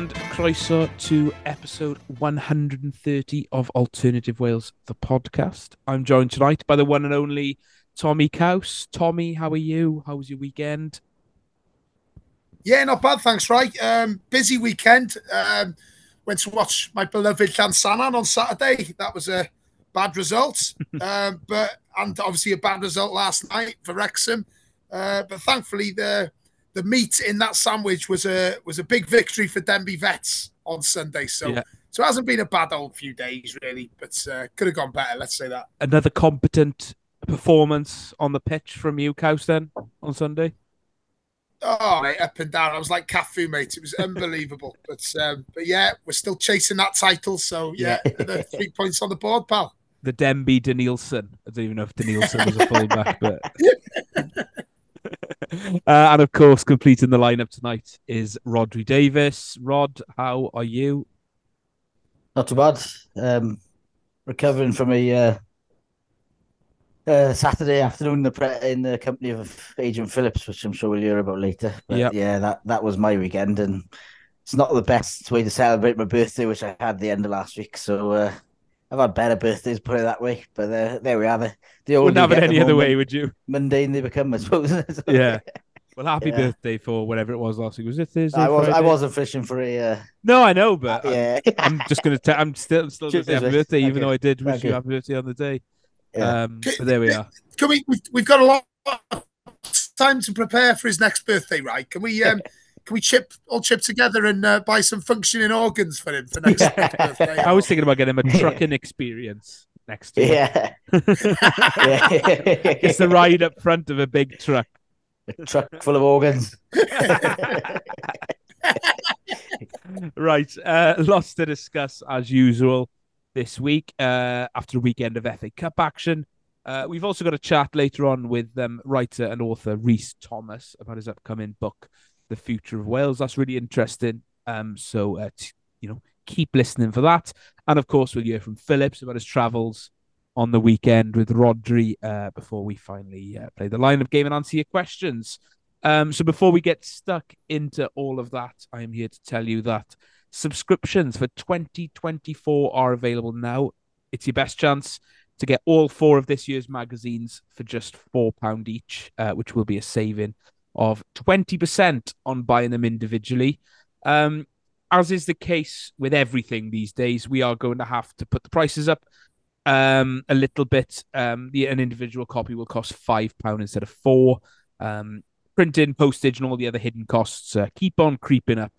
and croeso to episode 130 of Alternative Wales, the podcast. I'm joined tonight by the one and only Tomi Caws. Tommy, how are you? How was your weekend? Yeah, not bad, thanks, right. Um, busy weekend. Um, went to watch my beloved Llansannan on Saturday. That was a bad result, um, but and obviously a bad result last night for Wrexham. Uh, but thankfully, the the meat in that sandwich was a was a big victory for Denbigh Vets on Sunday. So yeah. so it hasn't been a bad old few days really, but uh, could have gone better. Let's say that. Another competent performance on the pitch from you, Caws, then on Sunday. Oh, mate, up and down. I was like Cafu, mate. It was unbelievable. but um, but yeah, we're still chasing that title. So yeah, the three points on the board, pal. The Denbigh Denilson. I don't even know if Denilson was a fullback, but and of course, completing the lineup tonight is Rhodri Davis. Rod, how are you? Not too bad. Um, recovering from a uh, uh, Saturday afternoon in the, pre- in the company of Agent Phillips, which I'm sure we'll hear about later. But yep. yeah, that, that was my weekend, and it's not the best way to celebrate my birthday, which I had the end of last week. So uh, I've had better birthdays, put it that way. But uh, there we are. The, the Wouldn't have it any other way, would you? Mundane they become, I suppose. yeah. Well, happy yeah. birthday for whatever it was last week. Was it Thursday? I was. Friday? I wasn't fishing for a. Uh... No, I know, but uh, yeah. I'm, I'm, just gonna. i I'm still still gonna say happy birthday, okay. even though I did wish okay. you happy birthday on the day. Yeah. Um, but there we are. Can we? We've got a lot of time to prepare for his next birthday, right? Can we? Um, can we chip all chip together and uh, buy some functioning organs for him for next birthday? I was thinking about getting him a trucking experience next year. Yeah. yeah. it's the ride up front of a big truck. A truck full of organs. right. Uh, lots to discuss as usual this week uh, after a weekend of FA Cup action. Uh, we've also got a chat later on with um, writer and author Rhys Thomas about his upcoming book, The Future of Wales. That's really interesting. Um, so, uh, t- you know, keep listening for that. And of course, we'll hear from Phillips about his travels on the weekend with Rhodri uh, before we finally uh, play the line of game and answer your questions. Um, so, before we get stuck into all of that, I am here to tell you that subscriptions for 2024 are available now. It's your best chance to get all four of this year's magazines for just £4 each, uh, which will be a saving of 20% on buying them individually. Um, as is the case with everything these days, we are going to have to put the prices up um, a little bit. Um, the, an individual copy will cost £5 instead of 4 um, Printing, postage, and all the other hidden costs uh, keep on creeping up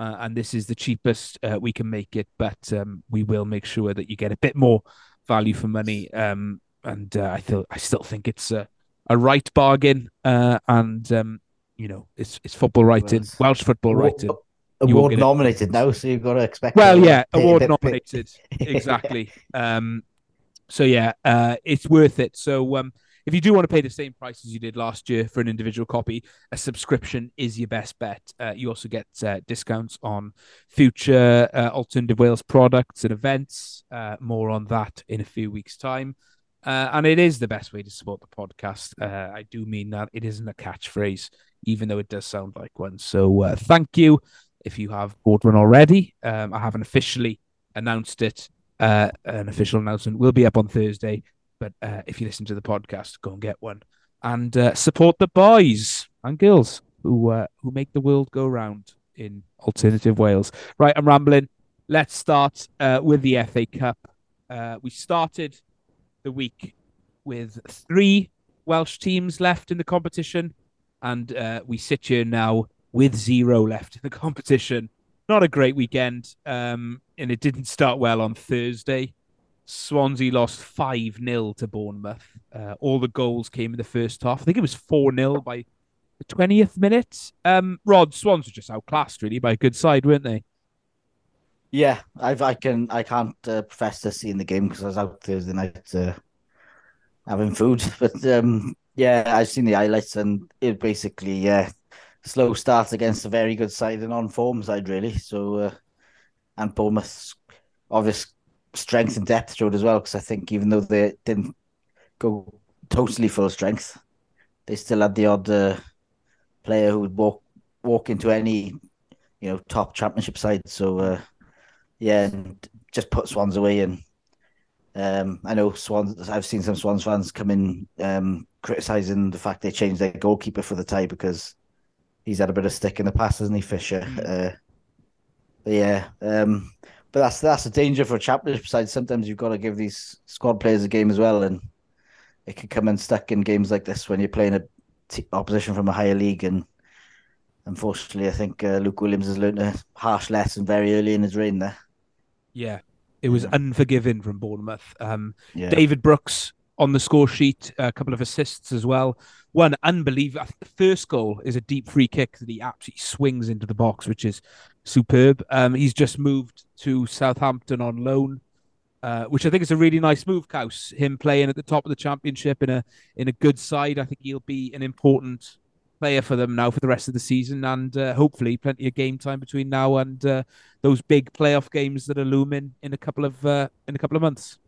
uh, and this is the cheapest uh, we can make it. But um, we will make sure that you get a bit more value for money. Um, and uh, I feel I still think it's a, a right bargain. Uh, and um, you know, it's it's football writing, Welsh football writing. Award nominated now, so you've got to expect. Well, yeah, award nominated, exactly. Um, so yeah, uh, it's worth it. So um, if you do want to pay the same price as you did last year for an individual copy, a subscription is your best bet. Uh, you also get uh, discounts on future uh, Alternative Wales products and events. Uh, more on that in a few weeks' time. Uh, and it is the best way to support the podcast. Uh, I do mean that it isn't a catchphrase, even though it does sound like one. So thank you if you have bought one already. Um, I haven't officially announced it. an official announcement will be up on Thursday but uh, if you listen to the podcast, go and get one and uh, support the boys and girls who uh, who make the world go round in alternative Wales. Right, I'm rambling. Let's start uh, with the FA Cup. Uh, we started the week with three Welsh teams left in the competition, and uh, we sit here now with zero left in the competition. Not a great weekend, um, and it didn't start well on Thursday. Swansea lost 5 0 to Bournemouth. Uh, all the goals came in the first half. I think it was 4 0 by the 20th minute. Um, Rod, Swans were just outclassed, really, by a good side, weren't they? Yeah, I've, I can I can't uh, profess to seeing the game because I was out Thursday night uh, having food. But um, yeah, I've seen the highlights and it basically yeah slow start against a very good side and on form side really. So uh, and Bournemouth's obvious strength and depth showed as well. Because I think even though they didn't go totally full strength, they still had the odd uh, player who would walk walk into any you know, top championship side. So uh, yeah, and just put Swans away. And um, I know Swans. I've seen some Swans fans come in um, criticizing the fact they changed their goalkeeper for the tie because he's had a bit of stick in the past, hasn't he, Fisher? Uh, but yeah, um, but that's that's a danger for a championship side. Sometimes you've got to give these squad players a game as well, and it can come unstuck in games like this when you're playing a t- opposition from a higher league. And unfortunately, I think uh, Luke Williams has learned a harsh lesson very early in his reign there. Yeah, it was Yeah. unforgiving from Bournemouth. Um, Yeah, David Brooks on the score sheet, a couple of assists as well. One unbelievable. I think The first goal is a deep free kick that he absolutely swings into the box, which is superb. Um, he's just moved to Southampton on loan, uh, which I think is a really nice move. Caws, him playing at the top of the championship in a in a good side. I think he'll be an important player for them now for the rest of the season, and uh, hopefully plenty of game time between now and uh, those big playoff games that are looming in a couple of uh, in a couple of months.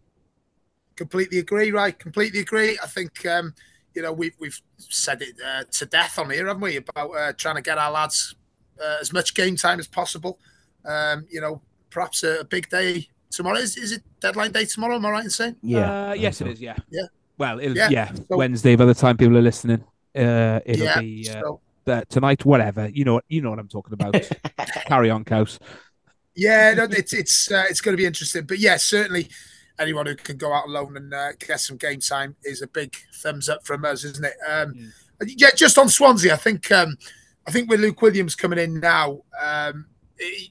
completely agree, right? Completely agree. I think um, you know we've we've said it uh, to death on here, haven't we? About uh, trying to get our lads uh, as much game time as possible. Um, you know, perhaps a, a big day tomorrow. Is, is it deadline day tomorrow? Am I right in saying? yeah, Uh, yes, it is. Yeah. Yeah. Well, it'll, yeah. Yeah. So- Wednesday by the time people are listening. Uh, it'll yeah. be uh, so, uh, tonight. Whatever. You know. You know what I'm talking about. Carry on, Caws. yeah, no, it's it's uh, it's going to be interesting. But yeah, certainly anyone who can go out alone and uh, get some game time is a big thumbs up from us, isn't it? Um, Mm. Yeah, just on Swansea, I think um, I think with Luke Williams coming in now, um,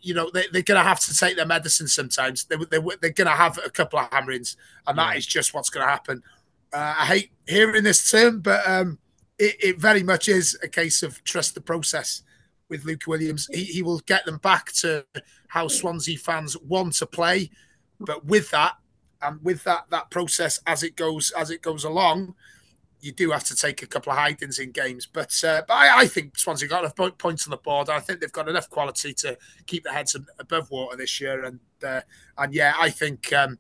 you know they, they're going to have to take their medicine sometimes. They, they, they're going to have a couple of hammerings, and that Yeah. is just what's going to happen. Uh, I hate hearing this term, but um, it, it very much is a case of trust the process with Luke Williams. He, he will get them back to how Swansea fans want to play, but with that and with that that process as it goes as it goes along, you do have to take a couple of hidings in games. But uh, but I, I think Swansea got enough po- points on the board. I think they've got enough quality to keep their heads above water this year. And uh, and yeah, I think um,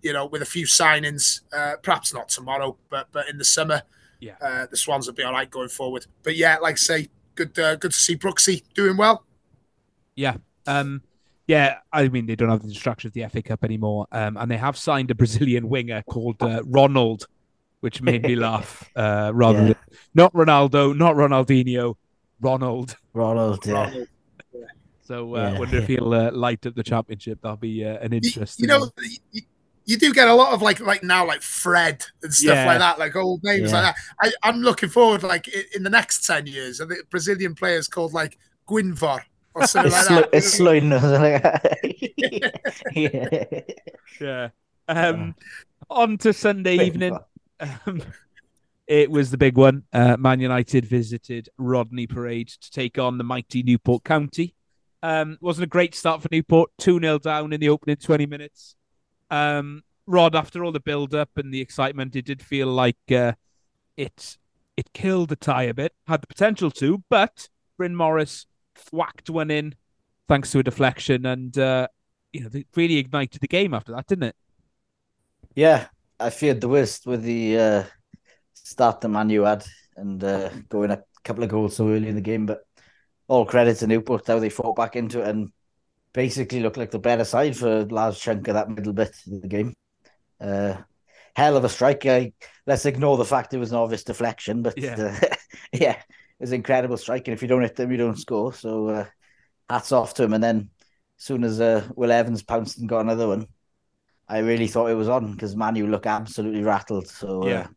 you know with a few signings, uh, perhaps not tomorrow, but but in the summer, Yeah. uh, the Swans will be all right going forward. But yeah, like I say, good uh, good to see Brooksy doing well. Yeah. Um. Yeah. I mean, they don't have the distraction of the FA Cup anymore. Um. And they have signed a Brazilian winger called uh, Ronald, which made me laugh. Uh. Rather Yeah. than not Ronaldo, not Ronaldinho, Ronald. Ronald. Yeah, Ronald. So uh, Yeah. wonder if he'll uh, light up the championship. That'll be uh, an interesting. you know, one. You, you do get a lot of like like now like Fred and stuff Yeah. like that, like old names Yeah. like that. I, I'm looking forward like i- in the next ten years, I think Brazilian players called like Guinvar or something it's, like slo- that. it's slowing. yeah. Yeah. Um. On to Sunday Bit evening. Um, it was the big one. Uh, Man United visited Rodney Parade to take on the mighty Newport County. Um, wasn't a great start for Newport. 2 0 down in the opening 20 minutes. Um, Rod, after all the build up and the excitement, it did feel like uh, it it killed the tie a bit. Had the potential to, but Bryn Morris whacked one in thanks to a deflection, and uh, you know really ignited the game after that, didn't it? Yeah, I feared the worst with the uh, start the man you had and uh, going a couple of goals so early in the game. But all credit to Newport how they fought back into it and basically looked like the better side for a large chunk of that middle bit of the game. Uh, hell of a strike. I, let's ignore the fact it was an obvious deflection, but Yeah. uh, yeah, it was incredible strike. And if you don't hit them, you don't score. So uh, hats off to him. And then as soon as uh, Will Evans pounced and got another one, I really thought it was on because Manu looked absolutely rattled. So Yeah. uh,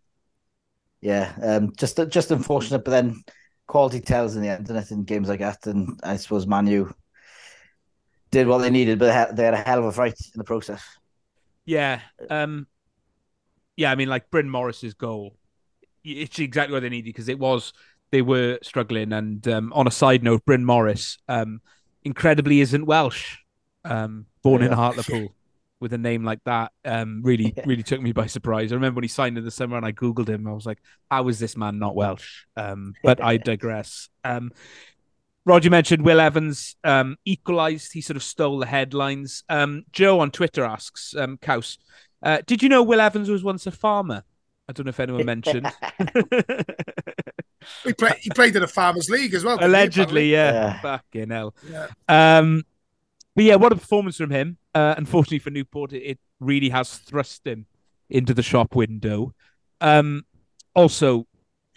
yeah, um, just just unfortunate, but then quality tells in the end, and in games like that. And I suppose Manu did what they needed, but they had, a hell of a fight in the process. Yeah. Um yeah, I mean like Bryn Morris's goal. It's exactly what they needed because it was they were struggling and um on a side note, Bryn Morris um incredibly isn't Welsh. Um born in Hartlepool with a name like that um really Yeah. really took me by surprise. I remember when he signed in the summer and I googled him I was like how is this man not Welsh? Um but I digress. Um Roger mentioned Will Evans um, equalised. He sort of stole the headlines. Um, Joe on Twitter asks, um, Caws, uh, did you know Will Evans was once a farmer? I don't know if anyone mentioned. he, play, he played in a farmers league as well. Allegedly, yeah. yeah. Fucking hell. Yeah. Um, but yeah, what a performance from him. Uh, unfortunately for Newport, it, it, really has thrust him into the shop window. Um, also,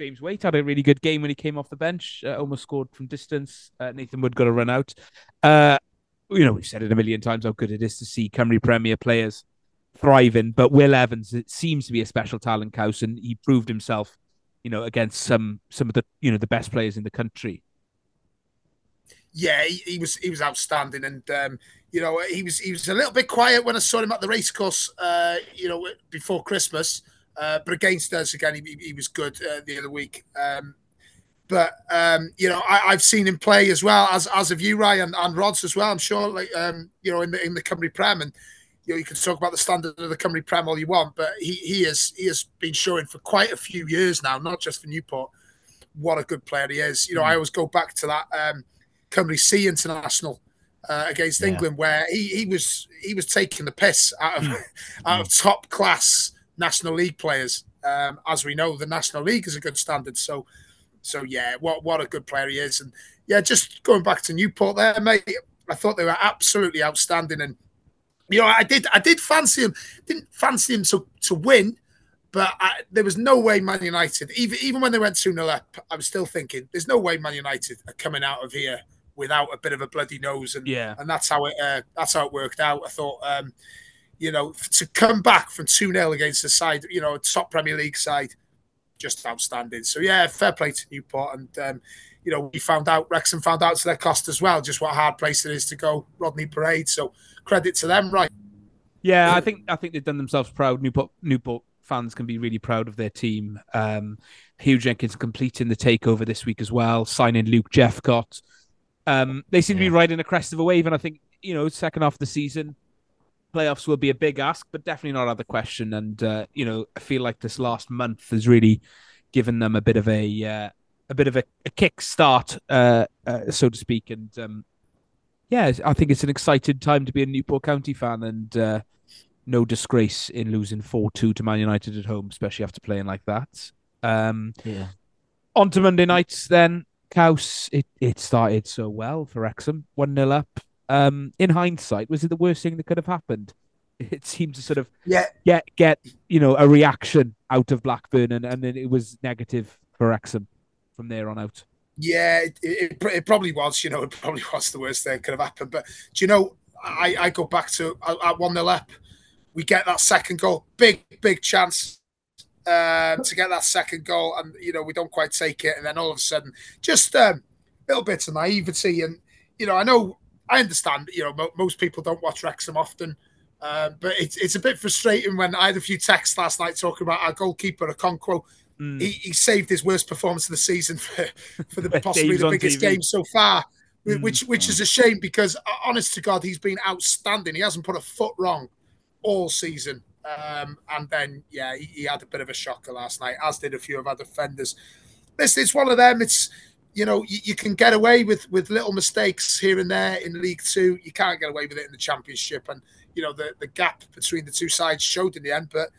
James Waite had a really good game when he came off the bench. Uh, almost scored from distance. Uh, Nathan Wood got a run out. Uh, you know, we've said it a million times how good it is to see Cymru Premier players thriving. But Will Evans, it seems to be a special talent, house, and he proved himself, you know, against some some of the you know the best players in the country. Yeah, he, he was he was outstanding, and um, you know he was he was a little bit quiet when I saw him at the racecourse, uh, you know, before Christmas. Uh, but against us again, he, he was good uh, the other week. Um, but um, you know, I, have seen him play as well as as of you, Ryan, and Rods as well. I'm sure, like um, you know, in the in the Cymru Prem, and you know, you can talk about the standard of the Cymru Prem all you want, but he he has he has been showing for quite a few years now, not just for Newport, what a good player he is. You know, I mm. always go back to that um, Cymru C international uh, against yeah. England, where he, he was he was taking the piss out of mm. out of top class National League players. Um, as we know, the National League is a good standard. So so yeah, what what a good player he is, and yeah, just going back to Newport there, mate. I thought they were absolutely outstanding, and you know, I did I did fancy him, didn't fancy him to to win, but I, there was no way Man United, even even when they went two 0 up, I was still thinking, there's no way Man United are coming out of here without a bit of a bloody nose, and yeah, and that's how it uh, that's how it worked out. I thought. Um, you know, to come back from 2 0 against the side, you know, top Premier League side, just outstanding. So yeah, fair play to Newport, and um, you know we found out Wrexham found out to their cost as well, just what a hard place it is to go Rodney Parade. So credit to them, right? Yeah, I think I think they've done themselves proud. Newport Newport fans can be really proud of their team. Um, Huw Jenkins completing the takeover this week as well, signing Luke Jephcott. Um, they seem yeah. to be riding the crest of a wave, and I think you know second half of the season playoffs will be a big ask, but definitely not out of the question. And uh, you know, I feel like this last month has really given them a bit of a uh, a bit of a, a kick start, uh, uh, so to speak. And um, yeah, I think it's an exciting time to be a Newport County fan, and uh, no disgrace in losing four two to Man United at home, especially after playing like that. Um, yeah. On to Monday nights then. Caws, it, it started so well for Wrexham, 1 0 up. Um, in hindsight, was it the worst thing that could have happened? It seemed to sort of yeah. get get you know a reaction out of Blackburn, and, and then it was negative for Wrexham from there on out. Yeah, it, it, it, probably was. You know, it probably was the worst thing that could have happened. But do you know, I, I go back to at one 0 up, we get that second goal, big big chance um, to get that second goal, and you know we don't quite take it, and then all of a sudden, just um, little bits of naivety, and you know I know I understand, you know, mo- most people don't watch Wrexham often, uh, but it's it's a bit frustrating when I had a few texts last night talking about our goalkeeper, Okonkwo. Mm. He, he, saved his worst performance of the season for, for the possibly the biggest TV. game so far, mm. which which is a shame because, uh, honest to God, he's been outstanding. He hasn't put a foot wrong all season. Um, and then, yeah, he, he, had a bit of a shocker last night, as did a few of our defenders. This it's one of them. It's you know, you, you, can get away with with little mistakes here and there in League Two. You can't get away with it in the Championship, and you know the the gap between the two sides showed in the end. But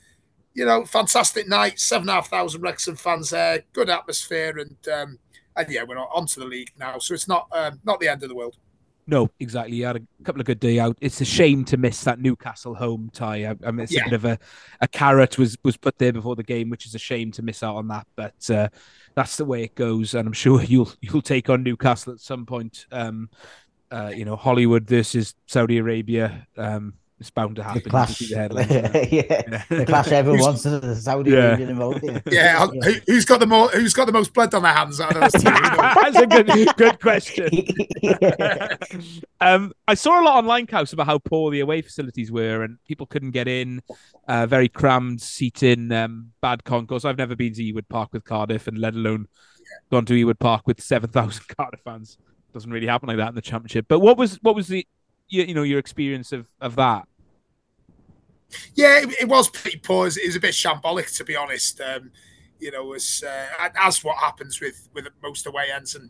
you know, fantastic night, seven and a half thousand Wrexham fans there, good atmosphere, and um, and yeah, we're on to the league now, so it's not um, not the end of the world. No, exactly. You had a couple of good day out. It's a shame to miss that Newcastle home tie. I, I mean, it's yeah. a bit of a, a carrot was was put there before the game, which is a shame to miss out on that. But uh, that's the way it goes, and I'm sure you'll you'll take on Newcastle at some point. Um, uh, you know, Hollywood versus Saudi Arabia. Um, it's bound to happen. The clash, the yeah. yeah. the clash everyone wants the Saudi yeah. Arabian involved. Yeah, yeah. Who, has got the more? Who's got the most blood on their hands? That's a good, good question. um, I saw a lot online, Caws, about how poor the away facilities were, and people couldn't get in. Uh, very crammed seating, um, bad concourse. I've never been to Ewood Park with Cardiff, and let alone gone to Ewood Park with seven thousand Cardiff fans. Doesn't really happen like that in the championship. But what was what was the you, you know your experience of of that? Yeah, it, it was pretty poor. It was a bit shambolic, to be honest. Um, you know, as uh, as what happens with with most away ends, and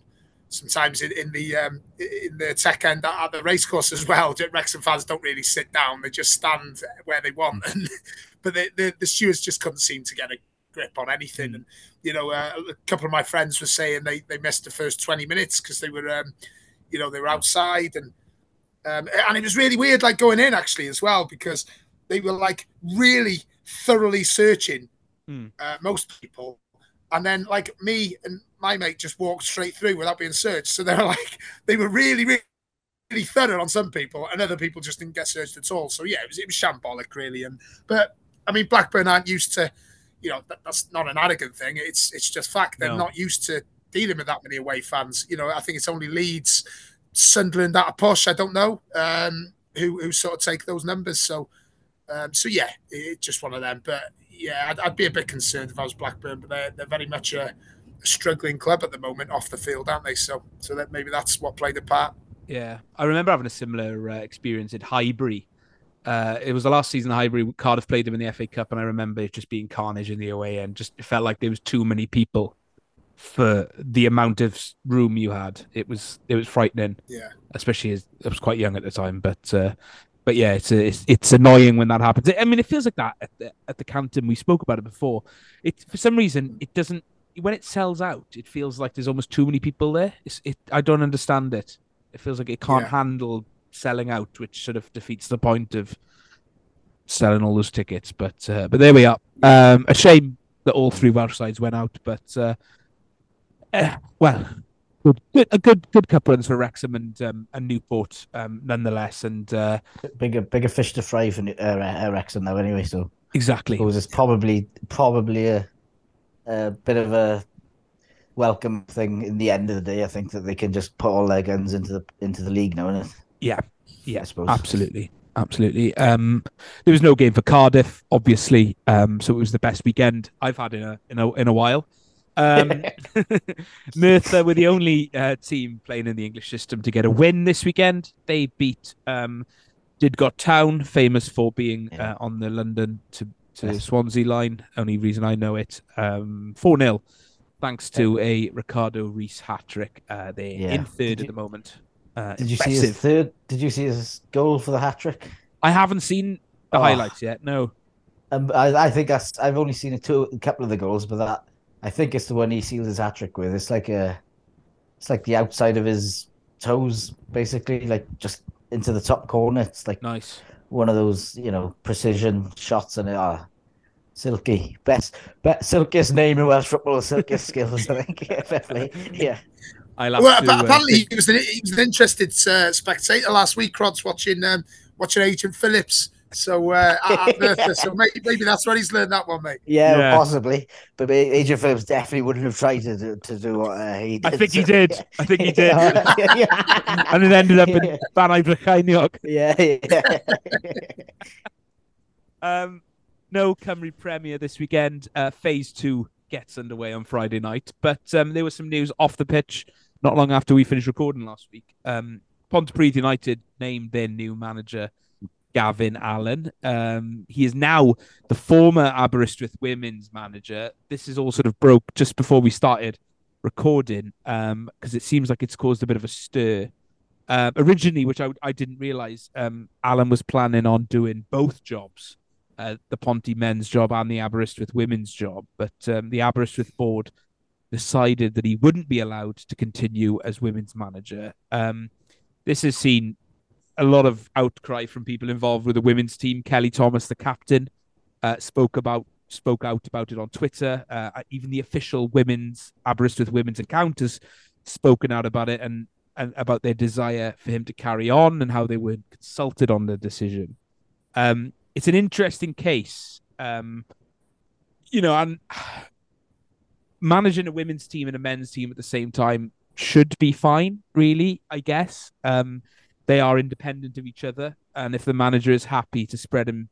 sometimes in, in the um, in the tech end at, the racecourse as well. Wrexham fans don't really sit down; they just stand where they want. And, but the, the, the stewards just couldn't seem to get a grip on anything. And you know, uh, a couple of my friends were saying they they missed the first twenty minutes because they were, um, you know, they were outside and um, and it was really weird, like going in actually as well because they were like really thoroughly searching Mm. uh, most people, and then like me and my mate just walked straight through without being searched. So they were like they were really really. Really thorough on some people, and other people just didn't get searched at all. So yeah, it was it was shambolic, really. And but I mean, Blackburn aren't used to, you know, that, that's not an arrogant thing. It's it's just fact they're No. not used to dealing with that many away fans. You know, I think it's only Leeds, Sunderland that a push. I don't know um, who who sort of take those numbers. So um, so yeah, it's just one of them. But yeah, I'd, I'd be a bit concerned if I was Blackburn. But they're they're very much a, a struggling club at the moment off the field, aren't they? So so that maybe that's what played a part. Yeah, I remember having a similar uh, experience at Highbury. Uh, it was the last season Highbury Cardiff played them in the FA Cup, and I remember it just being carnage in the away end. Just it felt like there was too many people for the amount of room you had. It was it was frightening, Yeah. especially as I was quite young at the time. But uh, but yeah, it's, it's it's annoying when that happens. I mean, it feels like that at the at the Canton. We spoke about it before. It for some reason it doesn't when it sells out. It feels like there's almost too many people there. It's, it I don't understand it. It feels like it can't Yeah. handle selling out, which sort of defeats the point of selling all those tickets. But uh, but there we are. Um, a shame that all three Welsh sides went out, but uh, eh, well, good, good, a good good cup runs for Wrexham and um, and Newport, um, nonetheless. And uh, Bigger bigger fish to fry for uh, uh, Wrexham now anyway. So exactly, it was probably probably a a bit of a welcome thing in the end of the day. I think that they can just put all their guns into the into the league now, isn't it? yeah, yeah, I suppose. absolutely. Absolutely. Um, there was no game for Cardiff, obviously. Um, so it was the best weekend I've had in a in a in a while. Um, Merthyr were the only uh, team playing in the English system to get a win this weekend. They beat um, Didcot Town, famous for being Yeah. uh, on the London to, to. Swansea line. Only reason I know it. Um, 4 0, thanks to a Ricardo Reese hat trick. Uh, they're Yeah. in third Did at the moment. Uh, Did you see his third? Did you see his goal for the hat trick? I haven't seen the Oh. highlights yet. No. Um, I, I think that's, I've only seen a, two, a couple of the goals, but that I think it's the one he sealed his hat trick with. It's like a, it's like the outside of his toes, basically, like just into the top corner. It's like Nice. one of those, you know, precision shots, and it uh, silky best, best silkiest name in Welsh football, silkiest skills. I think, yeah, definitely, yeah. I love. have Well, to, but uh, apparently he was an, he was an interested uh, spectator last week, Rods, watching um, watching Agent Phillips. So uh, at, at Merthyr. so maybe, maybe that's where he's learned that one, mate. Yeah, Yeah. possibly. But Agent Phillips definitely wouldn't have tried to do, to do what uh, he did. I think he did. I think he did. and it ended up in Yeah. Bannau Brycheiniog. Yeah, yeah. Um, no Cymru Premier this weekend. Uh, phase two gets underway on Friday night, but um, there was some news off the pitch not long after we finished recording last week. Um, Pontypridd United named their new manager Gavin Allen. Um, he is now the former Aberystwyth women's manager. This is all sort of broke just before we started recording because it seems like it's caused a bit of a stir. Um, originally, which I, I didn't realize, um, Allen was planning on doing both jobs, uh, the Ponty men's job and the Aberystwyth women's job. But um, the Aberystwyth board decided that he wouldn't be allowed to continue as women's manager. Um, this has seen a lot of outcry from people involved with the women's team. Kelly Thomas, the captain, uh, spoke about spoke out about it on Twitter. Uh, even the official women's Aberystwyth women's account has spoken out about it and, and about their desire for him to carry on and how they were consulted on the decision. Um, it's an interesting case, um, you know, and managing a women's team and a men's team at the same time should be fine, really. I guess um, they are independent of each other, and if the manager is happy to spread them,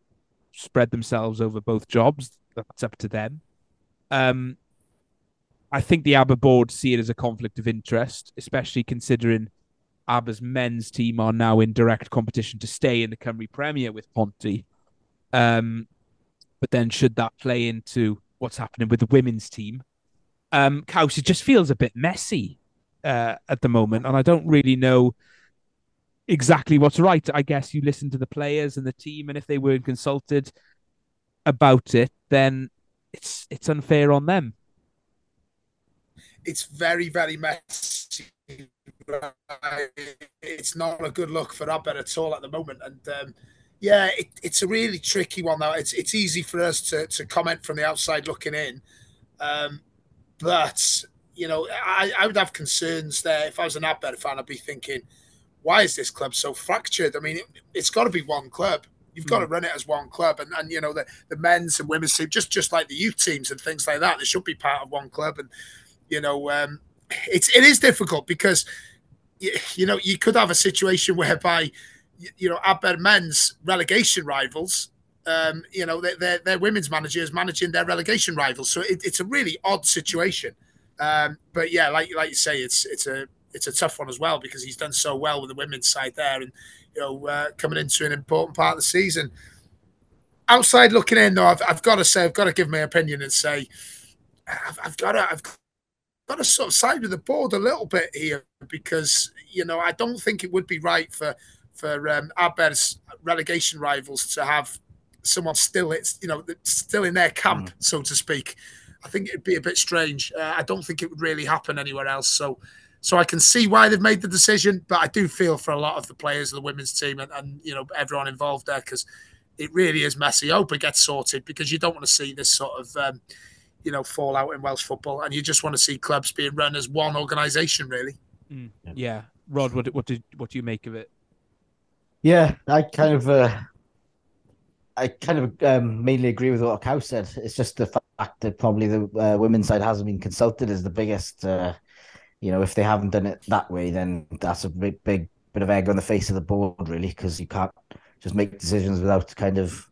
spread themselves over both jobs, that's up to them. Um, I think the ABBA board see it as a conflict of interest, especially considering ABBA's men's team are now in direct competition to stay in the Cymru Premier with Ponty. Um, but then should that play into what's happening with the women's team? Um, it just feels a bit messy uh, at the moment, and I don't really know exactly what's right. I guess you listen to the players and the team, and if they weren't consulted about it, then it's it's unfair on them. It's very very messy. It's not a good look for Aber at all at the moment, and um, yeah, it, it's a really tricky one. though. it's it's easy for us to to comment from the outside looking in, um, but you know I, I would have concerns there if I was an Aber fan. I'd be thinking, why is this club so fractured? I mean, it, has got to be one club. You've got to hmm. run it as one club, and, and you know the, the men's and women's team, just just like the youth teams and things like that, they should be part of one club. And you know, um, it's it is difficult because you, you know you could have a situation whereby you know Aber men's relegation rivals. Um, you know, their their women's managers managing their relegation rivals, so it, it's a really odd situation. Um, but yeah, like like you say, it's it's a it's a tough one as well because he's done so well with the women's side there, and you know uh, coming into an important part of the season. Outside looking in, though, I've, I've got to say, I've got to give my opinion and say, I've, I've got to, I've got to sort of side with the board a little bit here because you know I don't think it would be right for for um, Aber's relegation rivals to have someone still it's you know still in their camp, mm. so to speak. I think it'd be a bit strange. Uh, I don't think it would really happen anywhere else. So so I can see why they've made the decision, but I do feel for a lot of the players of the women's team and, and you know everyone involved there because it really is messy. I hope it gets sorted because you don't want to see this sort of um, you know fallout in Welsh football, and you just want to see clubs being run as one organisation, really. Mm, yeah, Rod, what what did what do you make of it? Yeah, I kind of uh, I kind of um, mainly agree with what Cow said. It's just the fact that probably the uh, women's side hasn't been consulted is the biggest. Uh, you know, if they haven't done it that way, then that's a big, big bit of egg on the face of the board, really, because you can't just make decisions without kind of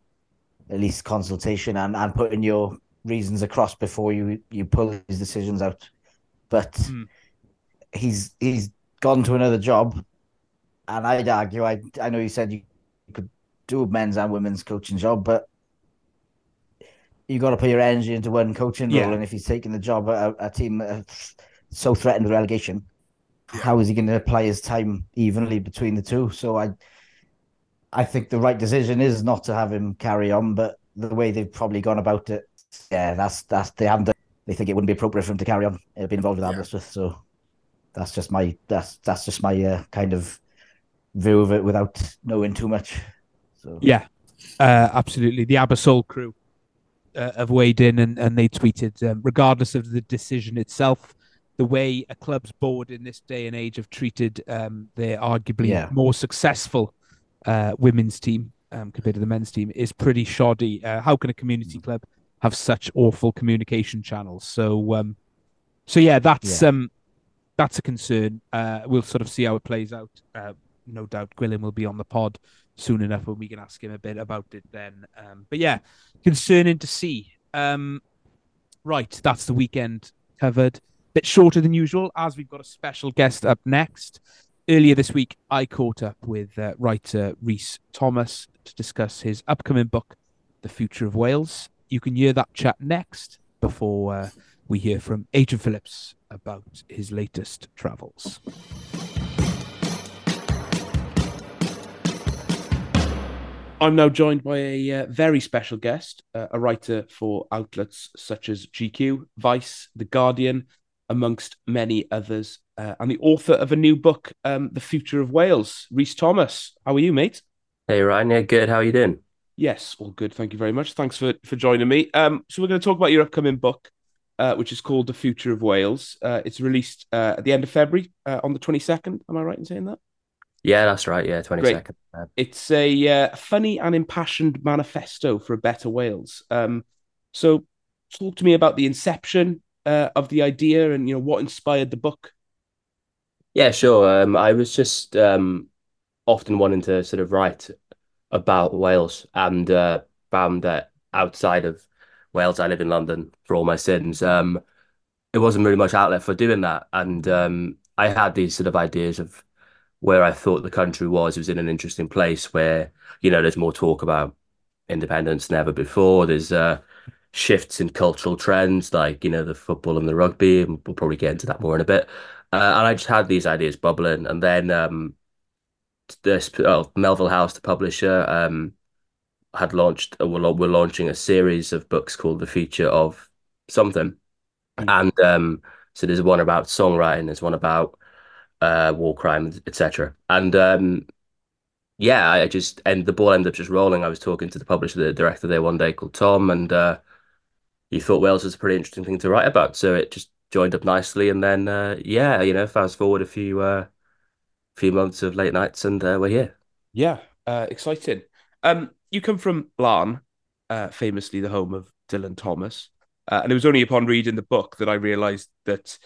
at least consultation and, and putting your reasons across before you you pull these decisions out. But mm. he's he's gone to another job, and I'd argue. I I know you said you could do a men's and women's coaching job, but you got to put your energy into one coaching role. And if he's taking the job at a, a team so threatened with relegation, yeah. how is he going to apply his time evenly between the two? So I, I think the right decision is not to have him carry on, but the way they've probably gone about it, yeah, that's that's they haven't. Done, they think it wouldn't be appropriate for him to carry on, uh, being involved with yeah. Aberystwyth. So that's just my that's that's just my uh, kind of view of it without knowing too much. So yeah, uh, absolutely. The Abersol crew uh, have weighed in and, and they tweeted, um, regardless of the decision itself, the way a club's board in this day and age have treated um, their arguably yeah. more successful uh, women's team um, compared to the men's team is pretty shoddy. Uh, how can a community mm. club have such awful communication channels? So, um, so yeah, that's yeah. um, that's a concern. Uh, we'll sort of see how it plays out. Uh, no doubt, Gwilym will be on the pod soon enough when we can ask him a bit about it then. Um, but yeah, concerning to see. Um, right, that's the weekend covered bit shorter than usual as we've got a special guest up next. Earlier this week, I caught up with uh, writer Rhys Thomas to discuss his upcoming book, The Future of Wales. You can hear that chat next before uh, we hear from Adrian Phillips about his latest travels. I'm now joined by a uh, very special guest, uh, a writer for outlets such as GQ, Vice, The Guardian, amongst many others, uh, and the author of a new book, um, The Future of Wales, Rhys Thomas. How are you, mate? Hey, Ryan. Yeah, good. How are you doing? Yes, all good. Thank you very much. Thanks for, for joining me. Um, so we're going to talk about your upcoming book, uh, which is called The Future of Wales. Uh, it's released uh, at the end of February uh, on the 22nd. Am I right in saying that? Yeah, that's right. Yeah, 22nd. It's a uh, funny and impassioned manifesto for a better Wales. Um, so talk to me about the inception, uh, of the idea and you know what inspired the book? Yeah, sure. Um, I was just um, often wanting to sort of write about Wales and uh, found that outside of Wales, I live in London for all my sins. Um, it wasn't really much outlet for doing that, and um, I had these sort of ideas of where I thought the country was. It was in an interesting place where you know there's more talk about independence than ever before. There's uh, shifts in cultural trends, like you know the football and the rugby. And we'll probably get into that more in a bit. Uh, and I just had these ideas bubbling, and then um, this oh, Melville House, the publisher, um, had launched uh, were, were launching a series of books called The Future of Something, mm. and um, so there's one about songwriting, there's one about uh, war crime, etc. And um, yeah, I just and the ball ended up just rolling. I was talking to the publisher, the director there one day called Tom, and uh, he thought Wales was a pretty interesting thing to write about. So it just joined up nicely, and then uh, yeah, you know, fast forward a few uh, few months of late nights, and uh, we're here. Yeah, uh, exciting. Um, you come from Laugharne, uh, famously the home of Dylan Thomas, uh, and it was only upon reading the book that I realised that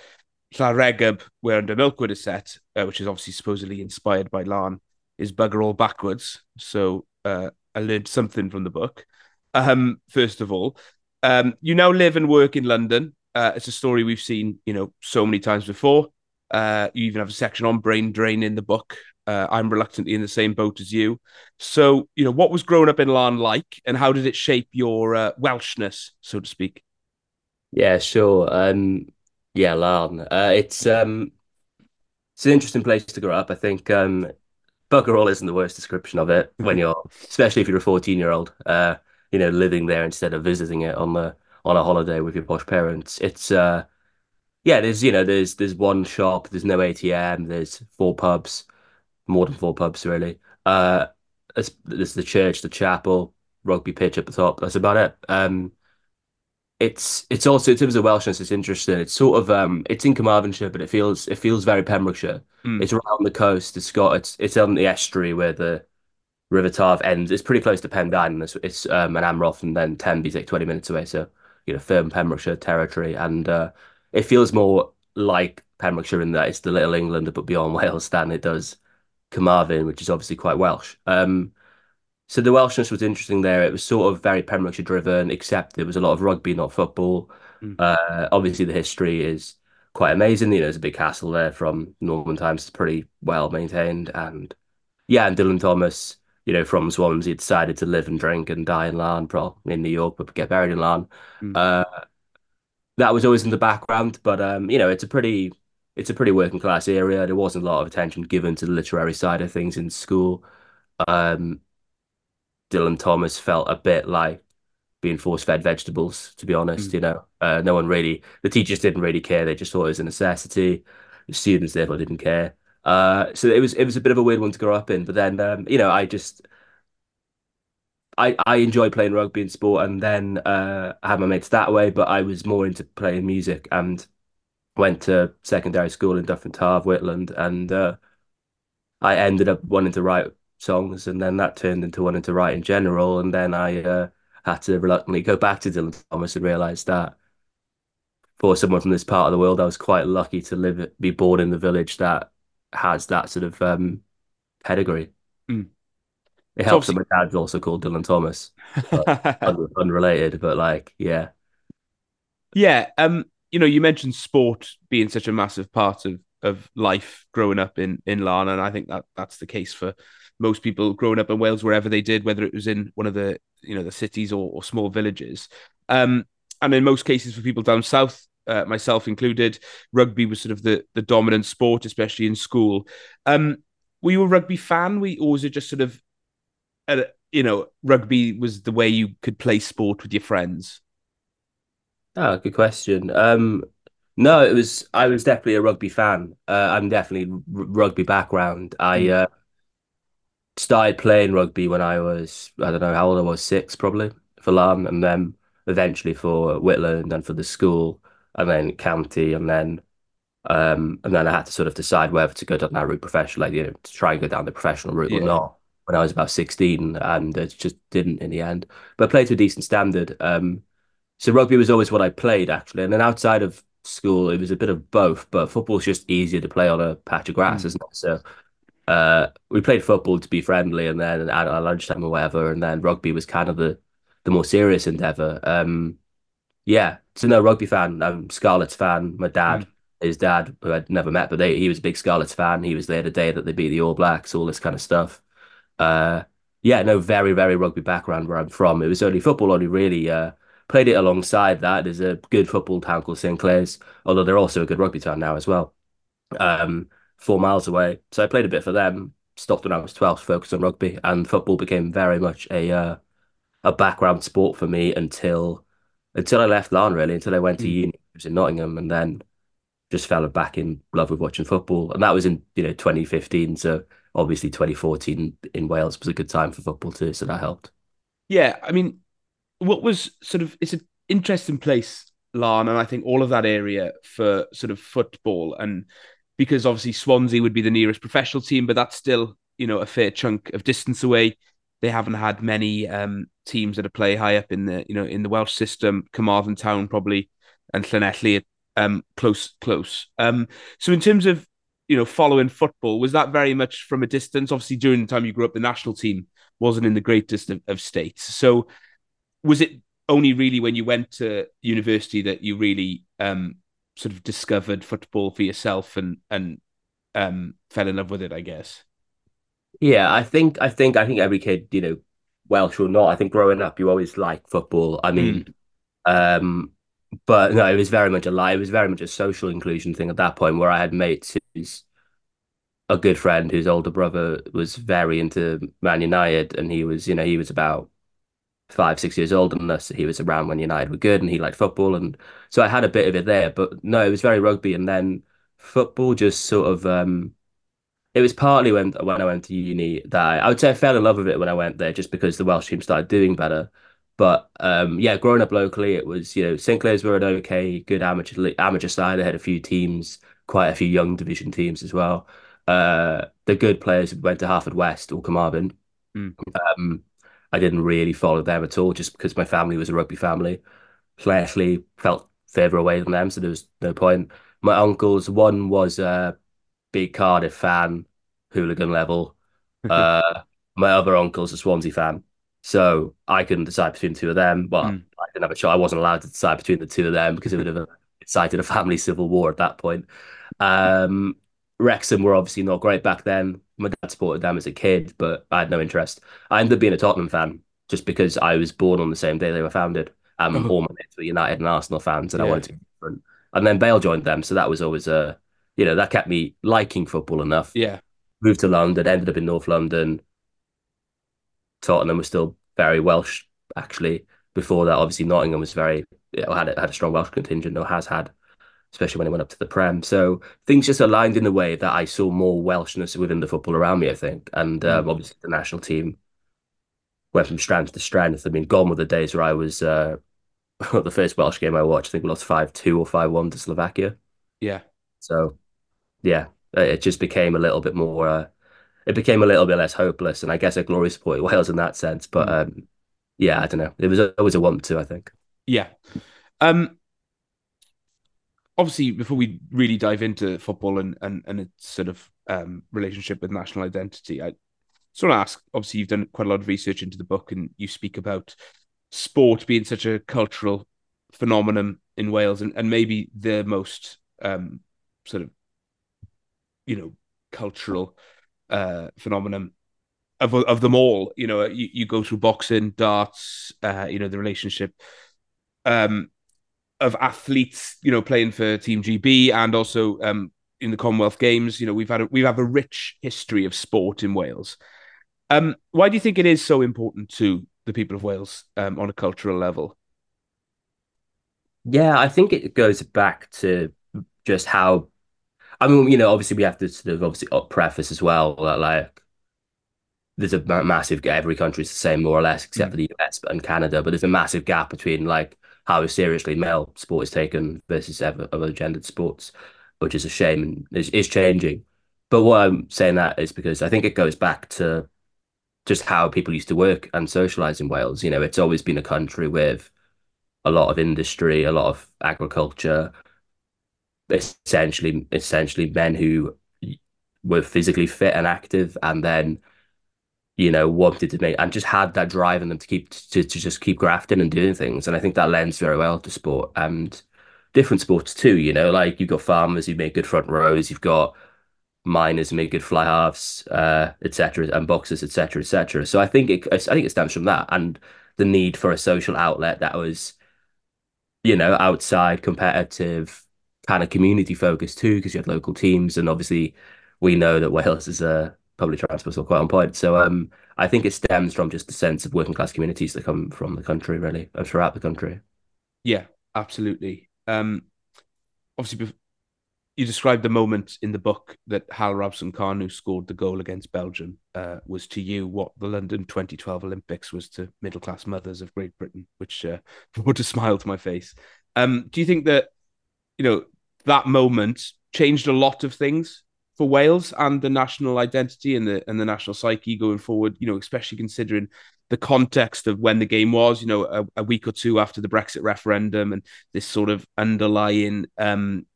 Llareggub, where under Milkwood is set, uh, which is obviously supposedly inspired by Laugharne, is bugger all backwards. So uh, I learned something from the book. Um, first of all, um, you now live and work in London. Uh, it's a story we've seen, you know, so many times before. Uh, you even have a section on brain drain in the book. Uh, I'm reluctantly in the same boat as you. So, you know, what was growing up in Laugharne like, and how did it shape your uh, Welshness, so to speak? Yeah, sure. Um, yeah, Laugharne. Uh, it's um, it's an interesting place to grow up. I think um, bugger all isn't the worst description of it when you're, especially if you're a 14 year old, uh, you know, living there instead of visiting it on the on a holiday with your posh parents. It's uh, yeah, there's you know, there's there's one shop, there's no ATM, there's four pubs, more than four pubs really. Uh, there's, the church, the chapel, rugby pitch at the top. That's about it. Um, it's it's also in terms of Welshness, it's interesting. It's sort of um, it's in Carmarthenshire, but it feels it feels very Pembrokeshire. Mm. It's around the coast. It's got it's it's on the estuary where the River ends. It's pretty close to Pendine. It's, it's um, an Amroth, and then Tenby's like twenty minutes away. So you know, firm Pembrokeshire territory, and uh, it feels more like Pembrokeshire in that it's the Little England, but beyond Wales than it does Carmarthen, which is obviously quite Welsh. Um, so the Welshness was interesting there. It was sort of very Pembrokeshire driven, except there was a lot of rugby, not football. Mm. Uh, obviously, the history is quite amazing. You know, there's a big castle there from Norman times. It's pretty well maintained, and yeah, and Dylan Thomas, you know, from Swansea, decided to live and drink and die in Laugharne, probably in New York, but get buried in Laugharne. Mm. Uh, that was always in the background, but um, you know, it's a pretty it's a pretty working class area. There wasn't a lot of attention given to the literary side of things in school. Um, Dylan Thomas felt a bit like being force fed vegetables, to be honest. Mm. You know, uh, no one really, the teachers didn't really care. They just thought it was a necessity. The students therefore didn't care. Uh, so it was it was a bit of a weird one to grow up in. But then, um, you know, I just I I enjoy playing rugby and sport, and then uh, I had my mates that way. But I was more into playing music and went to secondary school in Dyffryn Taf, Whitland, and uh, I ended up wanting to write songs, and then that turned into wanting to write in general. And then I uh, had to reluctantly go back to Dylan Thomas and realize that for someone from this part of the world, I was quite lucky to live, be born in the village that has that sort of um, pedigree. Mm. It helps that my dad's also called Dylan Thomas, un- unrelated, but like, yeah, yeah. Um, you know, you mentioned sport being such a massive part of of life growing up in in Laugharne, and I think that that's the case for most people growing up in Wales, wherever they did, whether it was in one of the you know the cities or, or small villages. Um, and in most cases, for people down south, uh, myself included, rugby was sort of the the dominant sport, especially in school. Um, were you a rugby fan? We or was it just sort of, uh, you know, rugby was the way you could play sport with your friends? Oh, good question. Um, no, it was. I was definitely a rugby fan. Uh, I'm definitely r- rugby background. I mm. uh, started playing rugby when I was I don't know how old I was six probably for Laugharne and then eventually for Whitland and for the school and then county and then um and then I had to sort of decide whether to go down that route professional like you know to try and go down the professional route yeah. or not when I was about 16 and it just didn't in the end but I played to a decent standard um so rugby was always what I played actually and then outside of school it was a bit of both but football's just easier to play on a patch of grass mm. isn't it so uh, we played football to be friendly, and then at, at lunchtime or whatever, and then rugby was kind of the the more serious endeavor. Um, yeah, so no rugby fan. I'm Scarlets fan. My dad, mm. his dad, who I'd never met, but they, he was a big Scarlets fan. He was there the day that they beat the All Blacks, all this kind of stuff. Uh, yeah, no, very very rugby background where I'm from. It was only football, only really. Uh, played it alongside that. There's a good football town called St Clears, although they're also a good rugby town now as well. Um, four miles away. So I played a bit for them. Stopped when I was 12, focused on rugby, and football became very much a uh, a background sport for me until until I left Laugharne, really, until I went to mm. uni. I was in Nottingham, and then just fell back in love with watching football. And that was in you know 2015. So obviously 2014 in Wales was a good time for football too. So that helped. Yeah, I mean, what was sort of it's an interesting place, Laugharne, and I think all of that area for sort of football and because obviously Swansea would be the nearest professional team, but that's still you know a fair chunk of distance away. They haven't had many um, teams that play high up in the you know in the Welsh system. Carmarthen Town probably and Llanelli um, close close. Um, so in terms of you know following football, was that very much from a distance? Obviously, during the time you grew up, the national team wasn't in the greatest of, of states. So was it only really when you went to university that you really um, sort of discovered football for yourself and and um, fell in love with it? I guess. Yeah, I think I think I think every kid, you know, Welsh or not, I think growing up you always like football. I mean, mm. um, but no, it was very much a lie. It was very much a social inclusion thing at that point where I had mates who's a good friend whose older brother was very into Man United and he was, you know, he was about five, six years older than us. He was around when United were good and he liked football. And so I had a bit of it there. But no, it was very rugby. And then football just sort of um it was partly when when I went to uni that I, I, would say I fell in love with it when I went there just because the Welsh team started doing better. But um, yeah, growing up locally, it was you know St Clears were an okay, good amateur amateur side. They had a few teams, quite a few young division teams as well. Uh, the good players went to Haverfordwest or Carmarthen. Mm. Um, I didn't really follow them at all, just because my family was a rugby family. Llanelli felt further away than them, so there was no point. My uncles, one was a big Cardiff fan, hooligan level. Uh, my other uncle's a Swansea fan. So I couldn't decide between two of them. Well, mm. I didn't have a choice. I wasn't allowed to decide between the two of them because it would have incited a family civil war at that point. Um, Wrexham were obviously not great back then. My dad supported them as a kid, but I had no interest. I ended up being a Tottenham fan just because I was born on the same day they were founded. Um, all my mates were United and Arsenal fans, and yeah. I wanted to be different. And then Bale joined them, so that was always a, you know, that kept me liking football enough. Yeah. Moved to London, ended up in North London, Tottenham was still very Welsh actually. Before that, obviously Nottingham was very you know, had had a strong Welsh contingent, or has had, especially when it went up to the Prem. So things just aligned in a way that I saw more Welshness within the football around me. I think, and um, mm. obviously the national team went from strength to strength. I mean, gone were the days where I was uh, the first Welsh game I watched. I think we lost five two or five one to Slovakia. Yeah. So, yeah, it just became a little bit more. Uh, it became a little bit less hopeless. And I guess I glory supported Wales in that sense. But mm. um, yeah, I don't know. It was always a want to, I think. Yeah. Um, obviously, before we really dive into football and and, and its sort of um, relationship with national identity, I just want to ask. Obviously, you've done quite a lot of research into the book, and you speak about sport being such a cultural phenomenon in Wales, and, and maybe the most um, sort of you know cultural uh, phenomenon of of them all. You know, you, you go through boxing, darts, uh, you know, the relationship um, of athletes, you know, playing for Team GB and also um, in the Commonwealth Games. You know, we've had a, we have a rich history of sport in Wales. Um, why do you think it is so important to the people of Wales um, on a cultural level? Yeah, I think it goes back to just how I mean, you know, obviously we have to sort of obviously preface as well that like there's a massive gap every country is the same more or less except mm. for the US and Canada, but there's a massive gap between like how seriously male sport is taken versus other, other gendered sports, which is a shame and is, is changing. But what I'm saying that is because I think it goes back to just how people used to work and socialize in Wales. You know, it's always been a country with a lot of industry, a lot of agriculture, essentially essentially men who were physically fit and active and then you know wanted to make and just had that drive in them to keep to, to just keep grafting and doing things. And i think that lends very well to sport and different sports too you know like you've got farmers who make good front rows you've got miners who make good fly halves uh etc and boxers etc etc so i think it i think it stems from that and the need for a social outlet that was you know outside competitive kind of community focused too, because you had local teams, and obviously we know that Wales is a public transport are quite on point. So um, I think it stems from just the sense of working class communities that come from the country, really, and throughout the country. Yeah, absolutely. Um, obviously, you described the moment in the book that Hal Robson-Kanu scored the goal against Belgium uh, was to you what the London 2012 Olympics was to middle class mothers of Great Britain, which uh, brought a smile to my face. Um, do you think that you know that moment changed a lot of things for Wales and the national identity and the and the national psyche going forward? You know, especially considering the context of when the game was. You know, a, a week or two after the Brexit referendum and this sort of underlying um,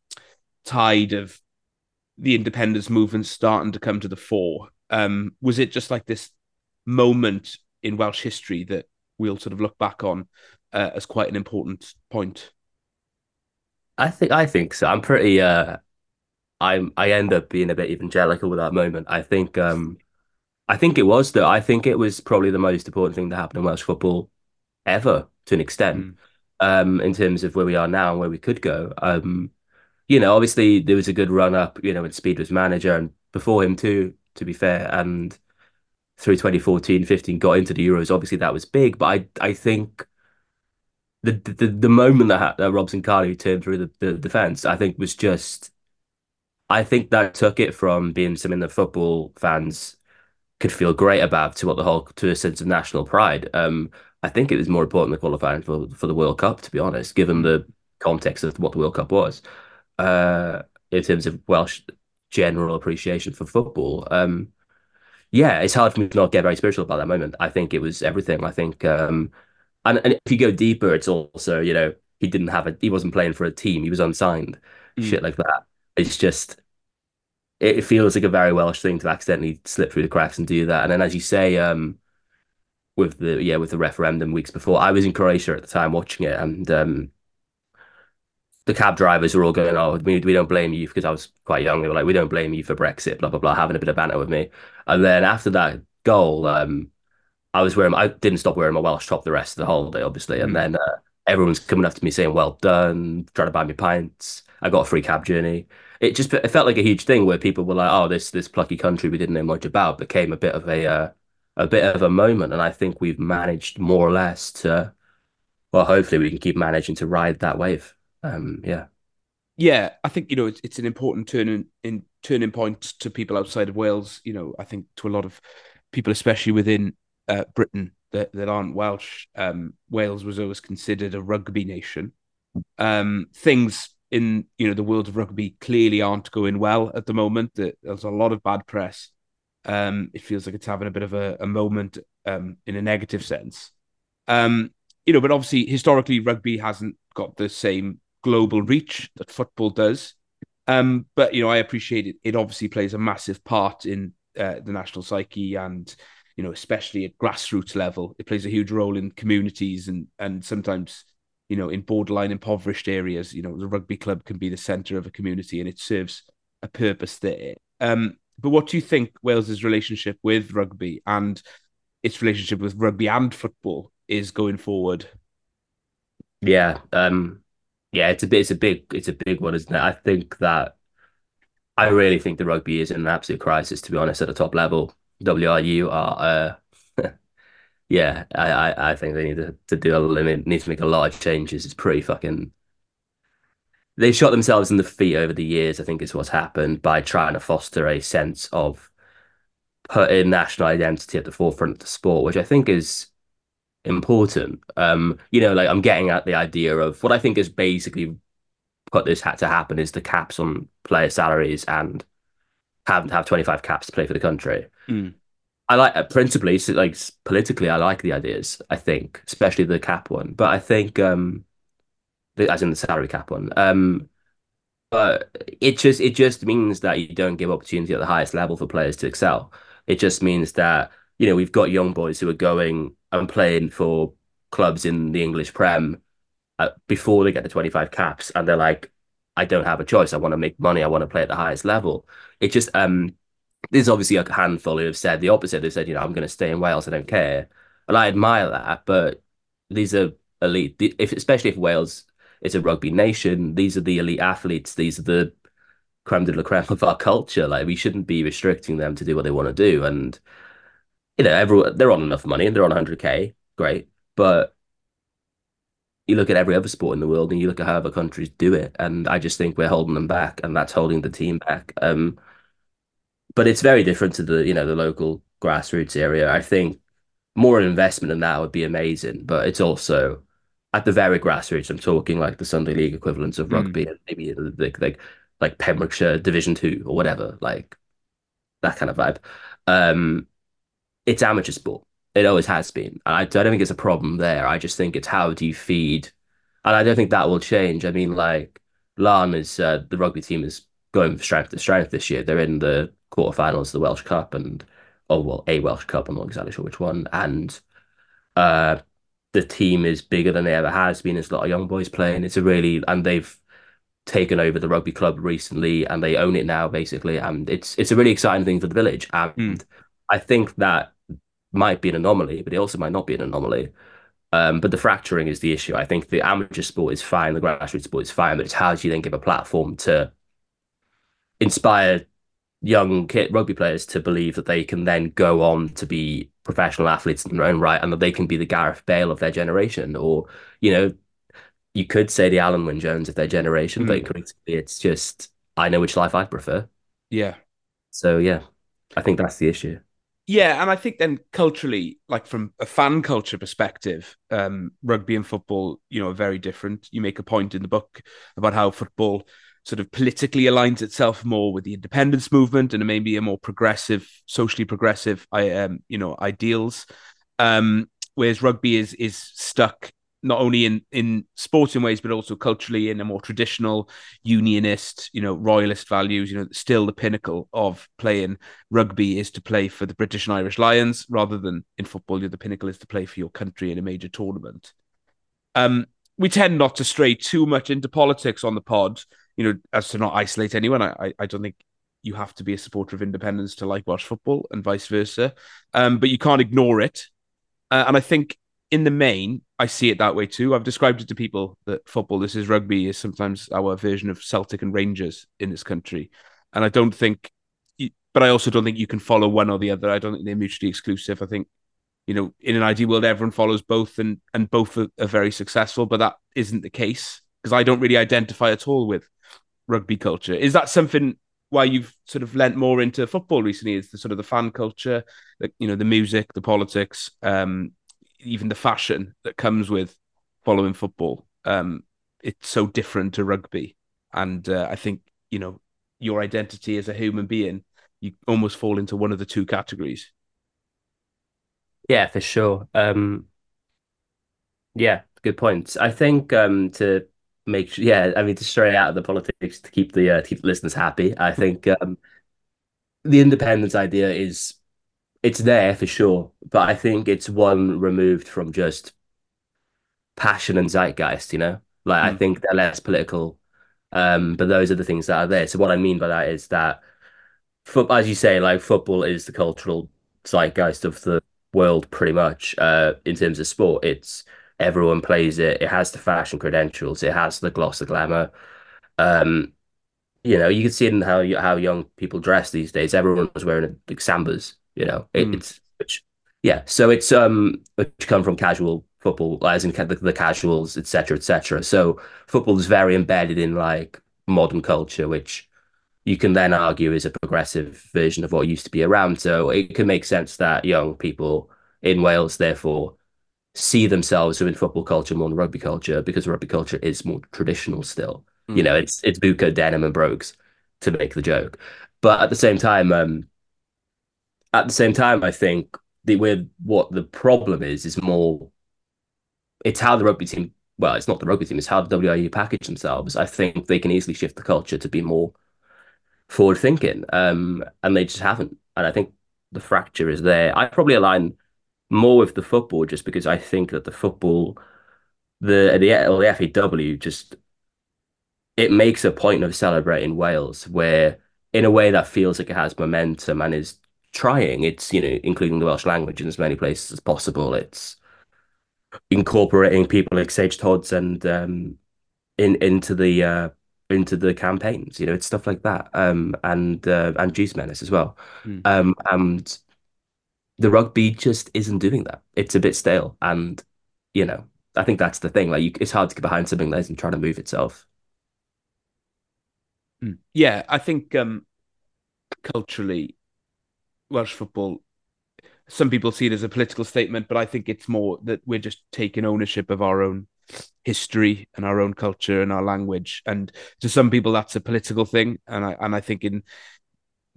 tide of the independence movement starting to come to the fore. Um, was it just like this moment in Welsh history that we'll sort of look back on uh, as quite an important point? I think I think so. I'm pretty. Uh, I'm. I end up being a bit evangelical with that moment. I think. Um, I think it was though. I think it was probably the most important thing that happened in Welsh football ever, to an extent. Mm. Um, in terms of where we are now and where we could go. Um, you know, obviously there was a good run up, you know, when Speed was manager and before him too, to be fair. And through 2014, 15 got into the Euros. Obviously that was big, but I I think the the, the moment that, that Robson-Kanu turned through the, the defense, I think was just I think that took it from being something that football fans could feel great about to what the whole to a sense of national pride. Um, I think it was more important than qualifying for for the World Cup, to be honest, given the context of what the World Cup was uh, in terms of Welsh general appreciation for football. Um, yeah, it's hard for me to not get very spiritual about that moment. I think it was everything. I think, um, and, and if you go deeper, it's also you know he didn't have a he wasn't playing for a team. He was unsigned, mm. shit like that. It's just it feels like a very Welsh thing to accidentally slip through the cracks and do that. And then, as you say, um, with the yeah with the referendum weeks before, I was in Croatia at the time watching it, and um, the cab drivers were all going, "Oh, we, we don't blame you," because I was quite young. They were like, "We don't blame you for Brexit," blah blah blah, having a bit of banter with me. And then after that goal, um, I was wearing, I didn't stop wearing my Welsh top the rest of the holiday, obviously. And mm. then uh, everyone's coming up to me saying, "Well done," trying to buy me pints. I got a free cab journey. It just it felt like a huge thing where people were like, "Oh, this this plucky country we didn't know much about," became a bit of a uh, a bit of a moment. And I think we've managed more or less to, well, hopefully we can keep managing to ride that wave um, yeah. Yeah, I think you know it's, it's an important turning in turning point to people outside of Wales. You know, I think to a lot of people, especially within uh, Britain that, that aren't Welsh, um, Wales was always considered a rugby nation. Um, things in you know the world of rugby clearly aren't going well at the moment. There's a lot of bad press. Um, it feels like it's having a bit of a, a moment um, in a negative sense. Um, you know, but obviously historically rugby hasn't got the same global reach that football does. Um, but you know, I appreciate it. It obviously plays a massive part in uh, the national psyche, and you know, especially at grassroots level, it plays a huge role in communities and and sometimes, you know, in borderline impoverished areas. You know, the rugby club can be the centre of a community, and it serves a purpose there. Um, but what do you think Wales's relationship with rugby and its relationship with rugby and football is going forward? Yeah, um, yeah, it's a bit, it's a big, it's a big one, isn't it? I think that I really think the rugby is in an absolute crisis, to be honest, at the top level. WRU are, uh, yeah, I, I, I think they need to, to do a, limit, need to make a lot of changes. It's pretty fucking. They've shot themselves in the feet over the years. I think is what's happened by trying to foster a sense of putting national identity at the forefront of the sport, which I think is important. Um, you know, like I'm getting at the idea of what I think is basically put this had to happen is the caps on player salaries and have have 25 caps to play for the country. Mm. I like uh, principally so like politically I like the ideas, I think, especially the cap one. But I think um the, as in the salary cap one. Um but it just it just means that you don't give opportunity at the highest level for players to excel. It just means that you know we've got young boys who are going and playing for clubs in the English Prem uh, before they get the 25 caps and they're like, I don't have a choice. I want to make money. I want to play at the highest level. It just, um, there's obviously a handful who have said the opposite. They've said, you know, I'm going to stay in Wales. I don't care. And I admire that. But these are elite, if, especially if Wales is a rugby nation, these are the elite athletes. These are the creme de la creme of our culture. Like we shouldn't be restricting them to do what they want to do. And you know, everyone they're on enough money and they're on 100k, great. But you look at every other sport in the world and you look at how other countries do it, and I just think we're holding them back, and that's holding the team back. Um, but it's very different to the you know the local grassroots area. I think more investment in that would be amazing, but it's also at the very grassroots. I'm talking like the Sunday League equivalents of rugby mm. and maybe like like like Pembrokeshire Division Two or whatever, like that kind of vibe. Um, it's amateur sport. It always has been. I, I don't think it's a problem there. I just think it's how do you feed, and I don't think that will change. I mean, like Laugharne is uh, the rugby team is going from strength to strength this year. They're in the quarterfinals of the Welsh Cup and oh well, a Welsh Cup. I'm not exactly sure which one. And uh, the team is bigger than they ever has been. There's a lot of young boys playing. It's a really and they've taken over the rugby club recently and they own it now basically. And it's it's a really exciting thing for the village. And mm. I think that might be an anomaly, but it also might not be an anomaly. Um, but the fracturing is the issue. I think the amateur sport is fine, the grassroots sport is fine, but it's how do you then give a platform to inspire young kid rugby players to believe that they can then go on to be professional athletes in their own right and that they can be the Gareth Bale of their generation or you know you could say the Alun Wyn Jones of their generation mm. but critically it's just I know which life I prefer yeah so yeah I think that's the issue yeah, and I think then culturally, like from a fan culture perspective, um, rugby and football, you know, are very different. You make a point in the book about how football sort of politically aligns itself more with the independence movement and maybe a more progressive, socially progressive, um, you know, ideals. Um, whereas rugby is is stuck not only in in sporting ways but also culturally in a more traditional unionist you know royalist values you know still the pinnacle of playing rugby is to play for the british and irish lions rather than in football you the pinnacle is to play for your country in a major tournament um we tend not to stray too much into politics on the pod you know, as to not isolate anyone. I, I don't think you have to be a supporter of independence to like Welsh football and vice versa. Um, but you can't ignore it. Uh, and I think in the main, I see it that way too. I've described it to people that football, this is rugby, is sometimes our version of Celtic and Rangers in this country. And I don't think, but I also don't think you can follow one or the other. I don't think they're mutually exclusive. I think, you know, in an ideal world, everyone follows both and, and both are, are very successful, but that isn't the case because I don't really identify at all with rugby culture. Is that something why you've sort of lent more into football recently? Is the sort of the fan culture, like you know, the music, the politics, um, even the fashion that comes with following football. Um, it's so different to rugby, and uh, I think you know your identity as a human being, you almost fall into one of the two categories. Yeah, for sure. Um, yeah, good points. I think um, to make sure, yeah, I mean, to stray out of the politics to keep the uh, keep the listeners happy. I think um, the independence idea is it's there for sure, but I think it's one removed from just passion and zeitgeist. You know, like mm. I hmm. think they're less political, um, but those are the things that are there. So what I mean by that is that, as you say, like football is the cultural zeitgeist of the world, pretty much. Uh, in terms of sport, it's Everyone plays it. It has the fashion credentials. It has the gloss, the glamour. Um, you know, you can see it in how how young people dress these days. Everyone was wearing like sambas. You know, it, mm. it's which, yeah. So it's um which come from casual football, as in the, the casuals, etc., etc. So football is very embedded in like modern culture, which you can then argue is a progressive version of what used to be around. So it can make sense that young people in Wales, therefore, see themselves within football culture more than rugby culture because rugby culture is more traditional still. Mm. You know, it's it's Buca, denim, and brogues to make the joke. But at the same time, um, at the same time, I think the with what the problem is is more it's how the rugby team well, it's not the rugby team, it's how the WRU package themselves. I think they can easily shift the culture to be more forward thinking. Um, and they just haven't. And I think the fracture is there. I probably align more with the football just because I think that the football, the the or the FAW just it makes a point of celebrating Wales where in a way that feels like it has momentum and is trying. It's you know including the Welsh language in as many places as possible. It's incorporating people like Sage Todz and um, in into the uh, into the campaigns. You know, it's stuff like that. Um, and uh, and Juice Menace as well. Mm. Um, and the rugby just isn't doing that. It's a bit stale, and you know, I think that's the thing. Like, you, it's hard to get behind something that isn't trying to move itself. Mm. Yeah, I think um, culturally, Welsh football. Some people see it as a political statement, but I think it's more that we're just taking ownership of our own history and our own culture and our language. And to some people, that's a political thing. And I and I think in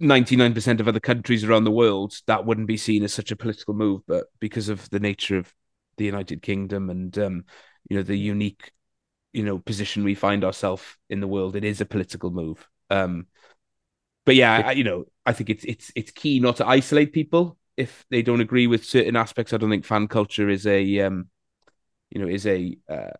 99% of other countries around the world, that wouldn't be seen as such a political move. But because of the nature of the United Kingdom and um, you know the unique you know position we find ourselves in the world, it is a political move. Um, but yeah, I, you know, I think it's it's it's key not to isolate people if they don't agree with certain aspects. I don't think fan culture is a um, you know, is a uh,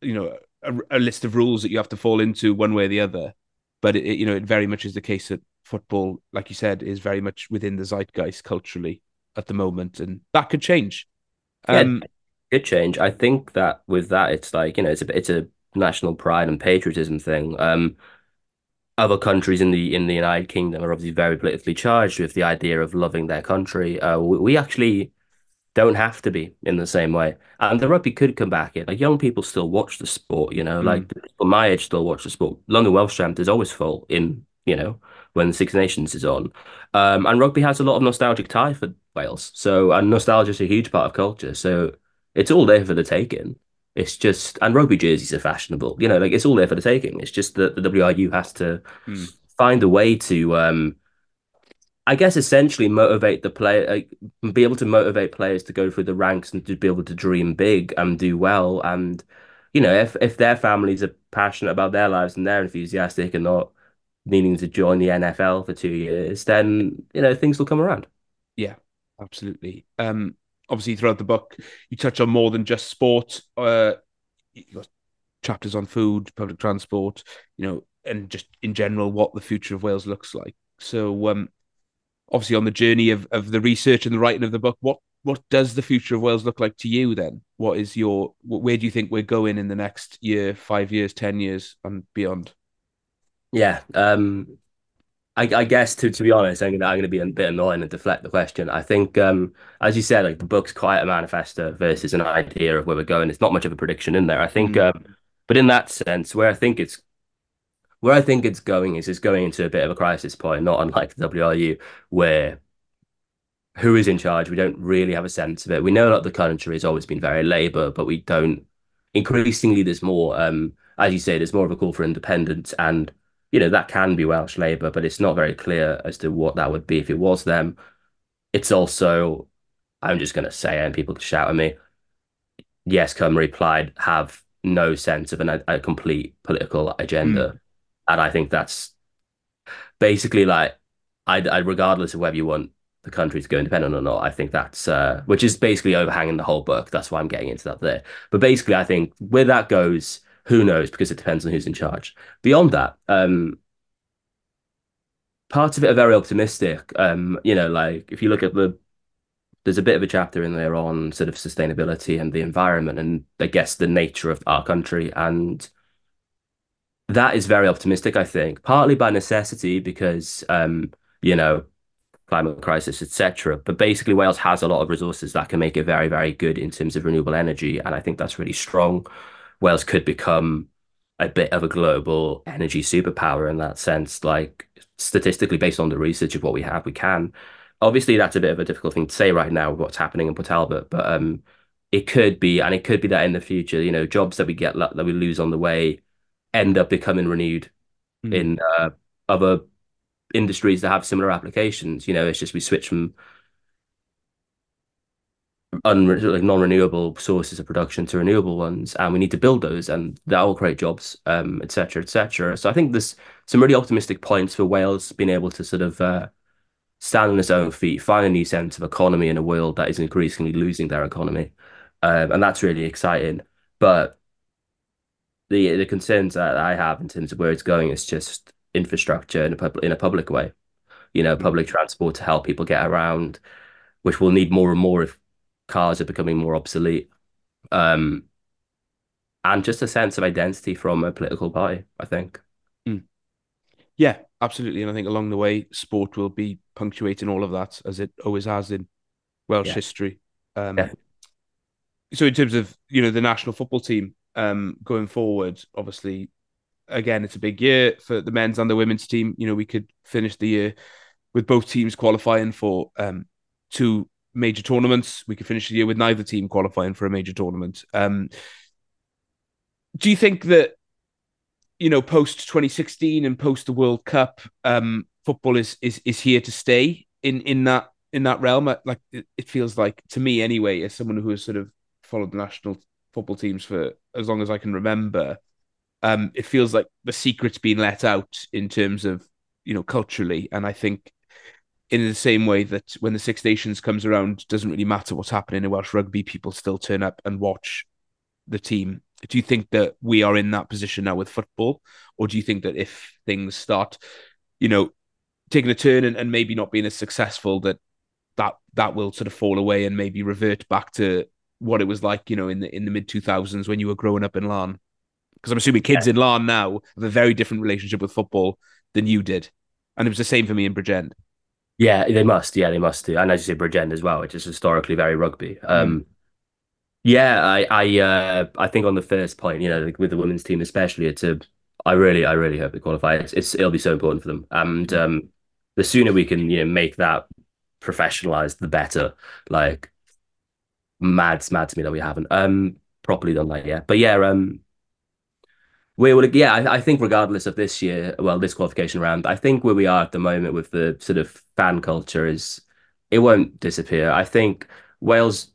you know a, a, list of rules that you have to fall into one way or the other. But it, you know, it very much is the case that football, like you said, is very much within the zeitgeist culturally at the moment, and that could change. Um, yeah, could change. I think that with that, it's like you know, it's a it's a national pride and patriotism thing. Um, other countries in the in the United Kingdom are obviously very politically charged with the idea of loving their country. Uh, we, we actually don't have to be in the same way. And the rugby could come back in. Like young people still watch the sport, you know, mm. like people my age still watch the sport. London Welsh Champ is always full in, you know, when Six Nations is on. Um, and rugby has a lot of nostalgic tie for Wales. So and nostalgia is a huge part of culture. So it's all there for the taking. It's just and rugby jerseys are fashionable. You know, like it's all there for the taking. It's just that the WRU has to mm. find a way to um I guess essentially motivate the player, uh, be able to motivate players to go through the ranks and to be able to dream big and do well. And you know, if if their families are passionate about their lives and they're enthusiastic and not needing to join the NFL for two years, then you know things will come around. Yeah, absolutely. Um, obviously, throughout the book, you touch on more than just sport. Uh, you got chapters on food, public transport, you know, and just in general what the future of Wales looks like. So, um, obviously on the journey of, of the research and the writing of the book, what what does the future of Wales look like to you then? What is your where do you think we're going in the next year, five years, ten years, and beyond? Yeah, um, I, I guess to to be honest, I'm gonna I'm gonna be a bit annoying and deflect the question. I think, um, as you said, like the book's quite a manifesto versus an idea of where we're going. It's not much of a prediction in there. I think, mm. um, but in that sense, where I think it's where I think it's going is it's going into a bit of a crisis point, not unlike the WRU, where who is in charge? We don't really have a sense of it. We know that the country has always been very Labour, but we don't. Increasingly, there's more. Um, as you say, there's more of a call for independence, and you know that can be Welsh Labour, but it's not very clear as to what that would be if it was them. It's also, I'm just going to say, it and people can shout at me. Yes, Cymru replied, have no sense of an, a complete political agenda. Mm and I think that's basically like I, I regardless of whether you want the country to go independent or not, I think that's uh, which is basically overhanging the whole book. That's why I'm getting into that there. But basically, I think where that goes, who knows? Because it depends on who's in charge. Beyond that, um, parts of it are very optimistic. Um, you know, like if you look at the there's a bit of a chapter in there on sort of sustainability and the environment and I guess the nature of our country and that is very optimistic, I think, partly by necessity because um, you know, climate crisis, etc. But basically, Wales has a lot of resources that can make it very, very good in terms of renewable energy, and I think that's really strong. Wales could become a bit of a global energy superpower in that sense. Like statistically, based on the research of what we have, we can. Obviously, that's a bit of a difficult thing to say right now with what's happening in Port Talbot, but um, it could be, and it could be that in the future, you know, jobs that we get that we lose on the way end up becoming renewed mm. in uh, other industries that have similar applications. You know, it's just we switch from un- like non-renewable sources of production to renewable ones, and we need to build those, and that will create jobs, um, etc., etc. So I think there's some really optimistic points for Wales being able to sort of uh, stand on its own feet, find a new sense of economy in a world that is increasingly losing their economy, um, and that's really exciting. But the the concerns that I have in terms of where it's going is just infrastructure in a public in a public way. You know, public transport to help people get around, which we'll need more and more if cars are becoming more obsolete. Um, and just a sense of identity from a political party. I think. Mm. Yeah, absolutely, and I think along the way, sport will be punctuating all of that as it always has in Welsh yeah. history. Um, yeah. So, in terms of you know the national football team um, going forward, obviously, again, it's a big year for the men's and the women's team. You know, we could finish the year with both teams qualifying for um, two major tournaments. We could finish the year with neither team qualifying for a major tournament. Um, do you think that you know post 2016 and post the World Cup, um, football is is is here to stay in in that in that realm? Like it, it feels like to me anyway, as someone who has sort of followed the national football teams for as long as I can remember. Um, it feels like the secret's been let out in terms of you know culturally, and I think in the same way that when the Six Nations comes around, doesn't really matter what's happening in Welsh rugby, people still turn up and watch the team. Do you think that we are in that position now with football, or do you think that if things start, you know, taking a turn and, and maybe not being as successful, that that that will sort of fall away and maybe revert back to what it was like, you know, in the in the mid two thousands when you were growing up in Laugharne? Because I'm assuming kids yeah. in Laugharne now have a very different relationship with football than you did, and it was the same for me in Bridgend. Yeah, they must. Yeah, they must do. And as you say, Bridgend as well, which is historically very rugby. Mm. Um, yeah, I, I, uh, I think on the first point, you know, with the women's team especially, it's a, I really, I really hope they qualify. It's, it's it'll be so important for them, and um, the sooner we can, you know, make that professionalized, the better. Like, mad, mad to me that we haven't um properly done that yet. But yeah, um, we will, yeah, I, I, think regardless of this year, well, this qualification round, I think where we are at the moment with the sort of fan culture is it won't disappear. I think Wales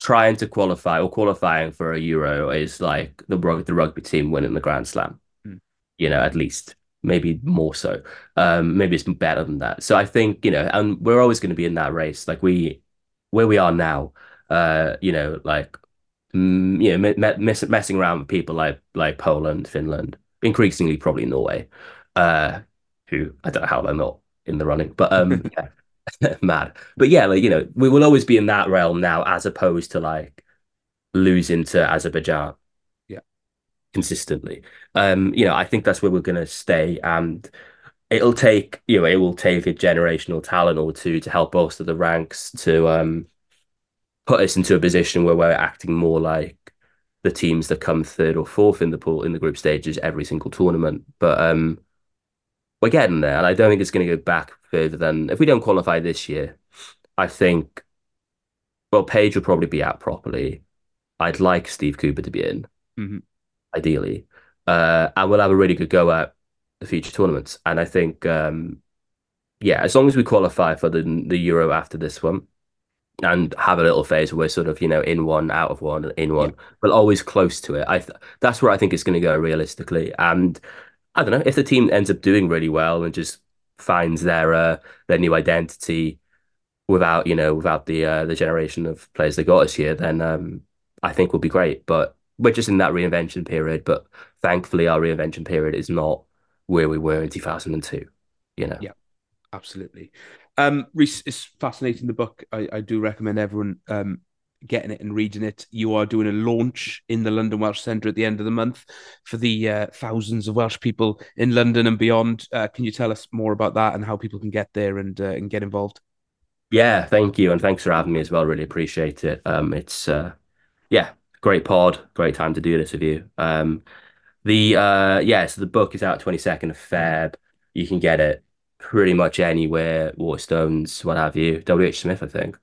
trying to qualify or qualifying for a Euro is like the the rugby team winning the Grand Slam. Mm. You know, at least maybe more so. Um, maybe it's better than that. So I think you know, and we're always going to be in that race. Like we, where we are now, uh, you know, like you know, me- mess- messing around with people like like Poland, Finland, increasingly probably Norway, uh, who I don't know how they're not in the running, but um, yeah, mad. But yeah, like you know, we will always be in that realm now, as opposed to like losing to Azerbaijan, yeah, consistently. Um, you know, I think that's where we're gonna stay, and it'll take you know, it will take a generational talent or two to help bolster the ranks to um put us into a position where we're acting more like the teams that come third or fourth in the pool in the group stages every single tournament. But um, we're getting there, and I don't think it's going to go back further than if we don't qualify this year. I think, well, Page will probably be out properly. I'd like Steve Cooper to be in, mm-hmm. ideally, uh, and we'll have a really good go at the future tournaments. And I think, um, yeah, as long as we qualify for the the Euro after this one, and have a little phase where we're sort of you know in one out of one in one yeah. but always close to it. I th- that's where i think it's going to go realistically and i don't know if the team ends up doing really well and just finds their uh, their new identity without you know without the uh, the generation of players they got this year then um, i think will be great but we're just in that reinvention period but thankfully our reinvention period is not where we were in 2002 you know? Yeah. Absolutely um, Rhys, it's fascinating. The book. I, I do recommend everyone um, getting it and reading it. You are doing a launch in the London Welsh Centre at the end of the month for the uh, thousands of Welsh people in London and beyond. Uh, can you tell us more about that and how people can get there and uh, and get involved? Yeah, thank you, and thanks for having me as well. Really appreciate it. Um, it's uh, yeah, great pod, great time to do this with you. Um, the uh, yeah, so the book is out twenty second of Feb. You can get it pretty much anywhere, Waterstones, what have you, WH Smith, I think.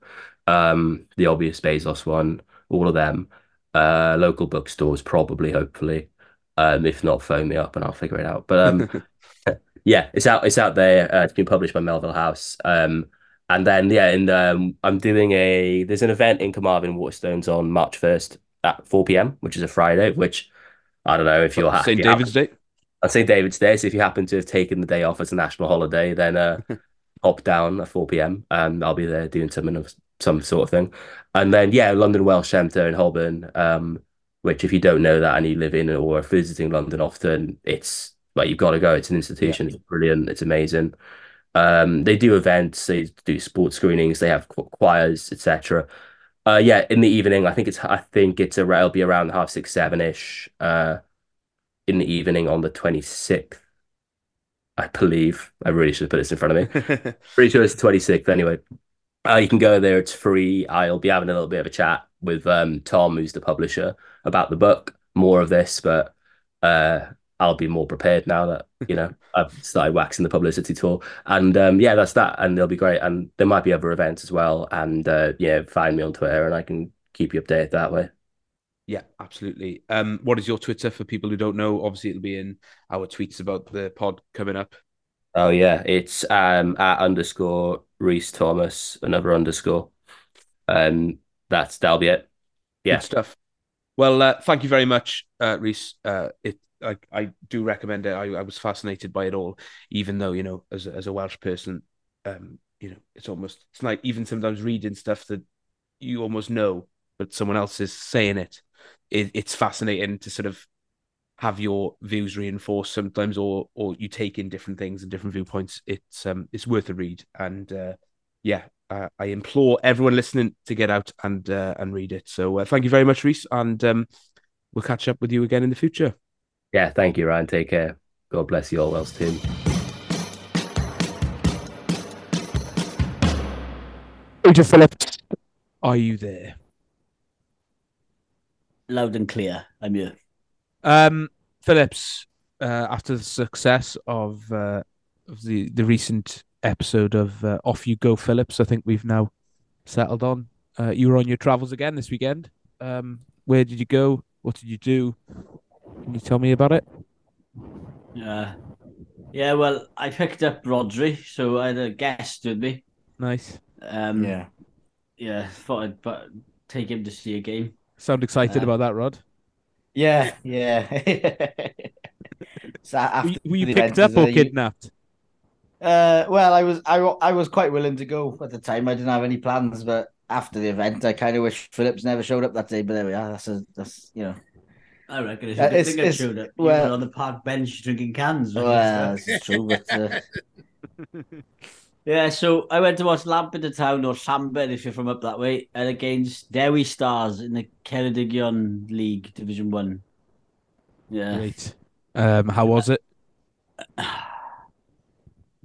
Um, the obvious Bezos one, all of them. Uh, local bookstores, probably, hopefully. Um, if not, phone me up and I'll figure it out. But um, yeah, it's out. It's out there. Uh, it's been published by Melville House. Um, and then yeah, and um, I'm doing a. There's an event in Carmarthen Waterstones on March first at 4 p.m., which is a Friday. Which I don't know if you'll have. St. David's Day. I'd say David's Day. So if you happen to have taken the day off as a national holiday, then uh, hop down at 4 p.m. and I'll be there doing something of some sort of thing. And then, yeah, London Welsh Centre in Holborn, um, which if you don't know that and you live in or are visiting London often, it's like you've got to go. It's an institution. Yeah. It's brilliant. It's amazing. Um, they do events, they do sports screenings, they have choirs, etc. Uh, yeah, in the evening. I think it's I think it's around, it'll be around half six, seven ish. Uh, in the evening on the twenty sixth. I believe. I really should put this in front of me. Pretty sure it's the twenty sixth. Anyway, uh, you can go there. It's free. I'll be having a little bit of a chat with um Tom, who's the publisher, about the book. More of this, but uh, I'll be more prepared now that you know I've started waxing the publicity tour. And um, yeah, that's that. And they'll be great. And there might be other events as well. And uh, yeah, find me on Twitter, and I can keep you updated that way. Yeah, absolutely. Um, what is your Twitter for people who don't know? Obviously, it'll be in our tweets about the pod coming up. Oh yeah, it's um at underscore Rhys Thomas, another underscore. Um, that's that'll be it. Yeah, Good stuff. Well, uh, thank you very much, uh, Rhys. Uh, it I, I do recommend it. I, I was fascinated by it all, even though you know, as a, as a Welsh person, um, you know, it's almost it's like even sometimes reading stuff that you almost know, but someone else is saying it. It it's fascinating to sort of have your views reinforced sometimes, or or you take in different things and different viewpoints. It's um it's worth a read, and uh, yeah, uh, I implore everyone listening to get out and uh, and read it. So uh, thank you very much, Rhys, and um, we'll catch up with you again in the future. yeah. Thank you, Ryan. Take care. God bless you all, Welsh team. Peter Phillips, are you there? Loud and clear. I'm here. Um, Phillips, uh, after the success of uh, of the the recent episode of uh, Off You Go, Phillips, I think we've now settled on. Uh, you were on your travels again this weekend. Um, where did you go? What did you do? Can you tell me about it? Yeah. Yeah, well, I picked up Rhodri, so I had a guest with me. Nice. Um, Yeah. yeah, thought I'd but take him to see a game. Sound excited Uh, about that, Rod? Yeah, yeah. so Were after you, were you picked up or you- kidnapped? Uh, well, I was I, I was quite willing to go at the time. I didn't have any plans, but after the event, I kind of wish Phillips never showed up that day. But there we are. That's a that's you know. I reckon it's Uh, a good it's- thing I it's- showed up. You well- were on the park bench drinking cans. Well, this is true, but uh, Yeah, so I went to watch Lampeter Town or Llambed if you're from up that way, and against Dewi Stars in the Ceredigion League Division One. Yeah, Great. Um, how was it?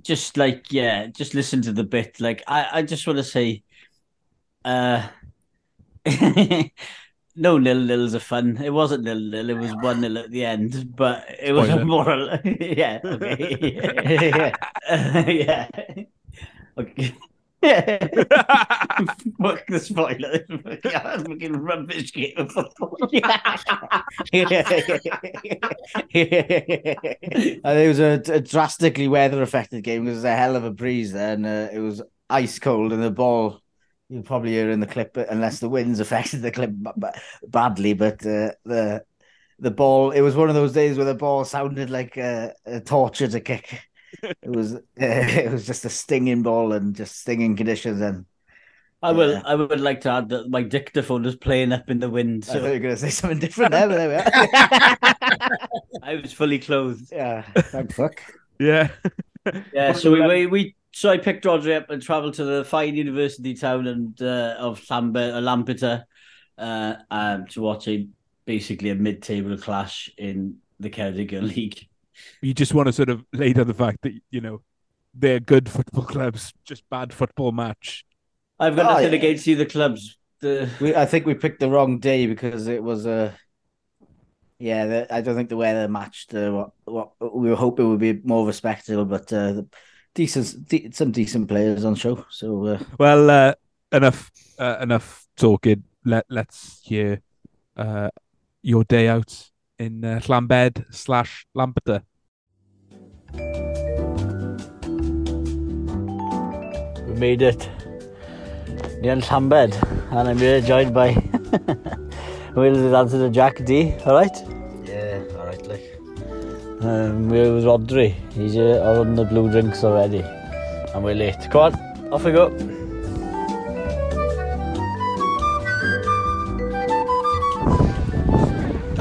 just like yeah, just listen to the bit. Like I, I just want to say, uh, no nil nils are fun. It wasn't nil nil. It was one nil at the end, but it was Spoiler. a moral. yeah, okay, yeah, okay. Fuck the spoiler. Yeah, fucking rubbish game it was a, a drastically weather affected game because was a hell of a breeze there, and uh, it was ice cold, and the ball. You'll probably hear in the clip, unless the winds affected the clip b- b- badly. But uh, the the ball, it was one of those days where the ball sounded like a, a torture to kick. It was uh, it was just a stinging ball and just stinging conditions. And I will. Yeah. I would like to add that my dictaphone was playing up in the wind, So. I thought you so were going to say something different there, but there we are. I was fully clothed. yeah, thank fuck. yeah. Yeah, so we, we we so I picked Rhodri up and travelled to the fine university town and uh, of Llambed, uh, Lampeter, uh, um, to watch a basically a mid-table clash in the Ceredigion League. You just want to sort of lay down the fact that you know they're good football clubs, just bad football match. I've got Oh, nothing yeah. against either clubs. The We, I think we picked the wrong day because it was a. yeah, the, I don't think the weather matched uh, what, what we were hoping would be more of a spectacle, but uh, the decent, de- some decent players on show. So uh, Well, uh, enough, uh, enough talking. Let Let's hear uh, your day out in uh, Llambed slash Lampeter. We made it. Near Llanbed, and I'm here joined by Will to Jack D, alright? Yeah, alright, like. Um, we're with Rodri. He's uh, on the blue drinks already. And we're late. Come on, off we go.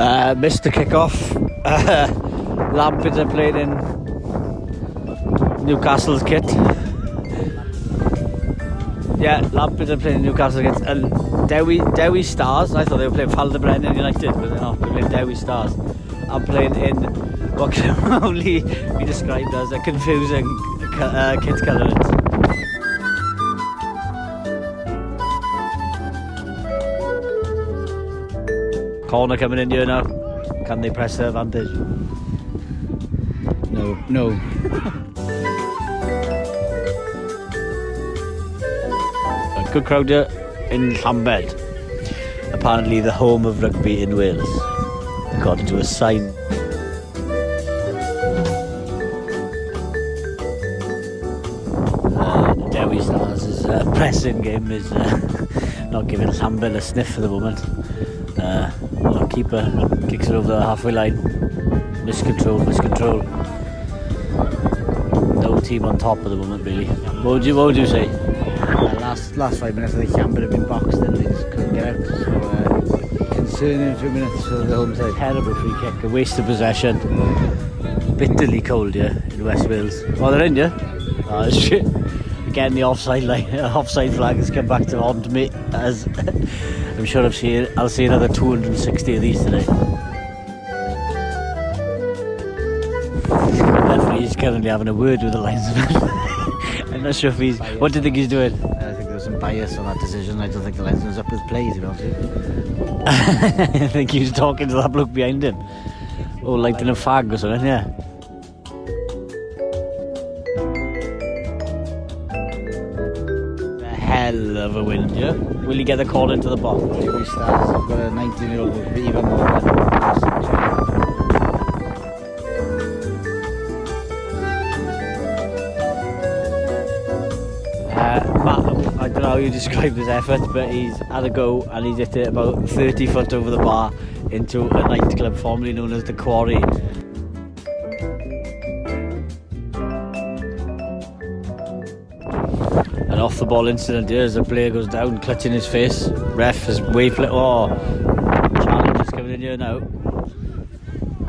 Uh, missed the kickoff. Uh, Lampard played in Newcastle's kit. Yeah, Lampard are playing Newcastle against and Dewi Dewi Stars. I thought they were playing Falderbrennan United, but they're not. They're playing Dewi Stars. I'm playing in what can only be described as a confusing uh, kit colour. corner coming in here now. Can they press their advantage? No, no. a good crowd here in Llambed. Apparently the home of rugby in Wales. According to a sign. Uh, Dewi Stars' uh, pressing game is uh, not giving Llambed a sniff for the moment. Keeper kicks it over the halfway line. Miscontrol, miscontrol. No team on top at the moment, really. What would you, what would you say? Uh, last last five minutes, I think Camber have been boxed and they just couldn't get out. So uh, concerning few minutes for the home side. Terrible free kick, a waste of possession. Bitterly cold here in West Wales. Oh, they're in, yeah? Oh, shit. Again, the offside line, offside flag has come back to haunt me. As I'm sure I've seen, I'll see another 260 of these today. Referee's currently having a word with the linesman. I'm not sure if he's. What do you think he's doing? I think there was some bias on that decision. I don't think the linesman was up with play, to be honest. I think he was talking to that bloke behind him. Oh, or lighting a fag or something, yeah. Of a win, yeah? Will he get the call into the box? Dewi Stars have got a 19 year old with even more than Uh, Matt, I don't know how you describe his effort, but he's had a go and he's hit it about 30 foot over the bar into a nightclub formerly known as the Quarry. An ball incident here as the player goes down, clutching his face. Ref way flit. Oh, challenge is coming in here now.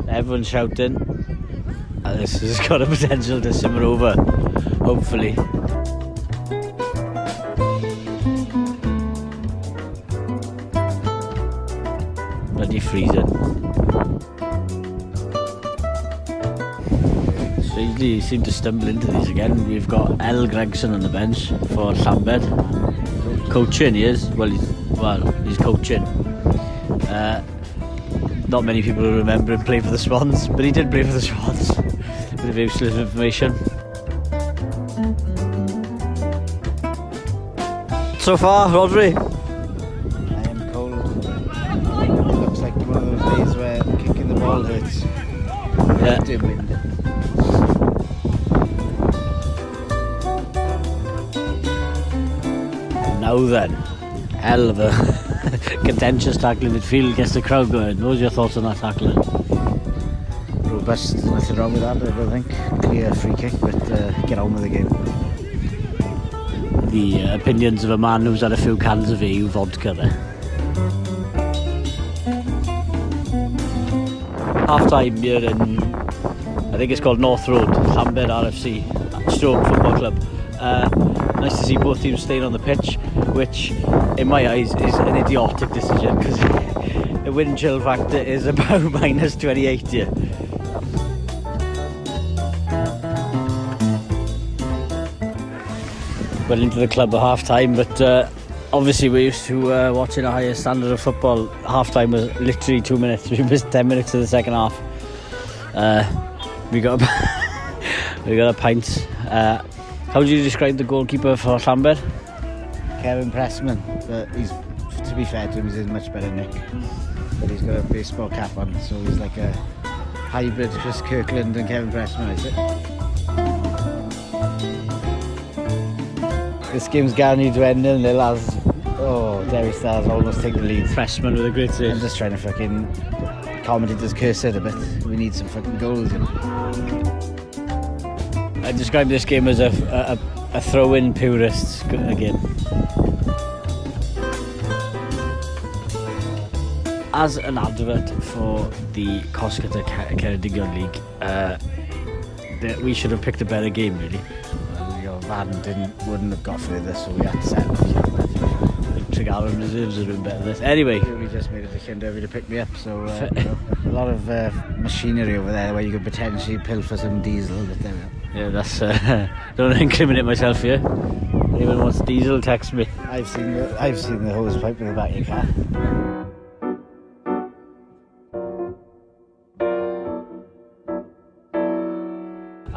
Everyone's shouting. And this has got a potential to simmer over, hopefully. bloody freezing. usually seem to stumble into these again. We've got L. Gregson on the bench for Lambert. Coaching he is. Well, he's, well, he's coaching. Uh, not many people will remember him playing for the Swans, but he did play for the Swans. Bit of useless information. So far, Rodri, Then, hell of a contentious tackle in midfield gets the crowd going. What was your thoughts on that tackling? Robust, nothing wrong with that, I don't think. Clear free kick, but uh, get on with the game. The uh, opinions of a man who's had a few cans of EU vodka there. Half time here in, I think it's called North Road, Llambed RFC, Stroke Football Club. Uh, nice to see both teams staying on the pitch, which in my eyes is an idiotic decision because the wind chill factor is about minus 28 here. Went into the club at half time, but uh, obviously we're used to uh, watching a higher standard of football. Half time was literally two minutes. We missed 10 minutes of the second half. Uh, we got a, we got a pint. Uh, how would you describe the goalkeeper for Llambed? Kevin Pressman, but he's, to be fair to him, he's in much better nick. But he's got a baseball cap on, so he's like a hybrid Chris Kirkland and Kevin Pressman, is it? This game's guaranteed to end in as oh Dewi Stars almost take the lead. Pressman with a great save. I'm just trying to fucking commentators curse it a bit. We need some fucking goals, you know. I describe this game as a, a, a throw-in purist game. As an advert for the Coscata Ceredigion League, uh, that we should have picked a better game, really. Well, you know, van didn't wouldn't have got further, so we had to settle. Tregaron reserves are doing better than this. Anyway, We just made decision to to pick me up, so uh, you know, a lot of uh, machinery over there where you could potentially pilfer some diesel. But there yeah, that's. Uh, don't incriminate myself here. Anyone wants diesel, text me. I've seen the, I've seen the hose pipe in the back of your car.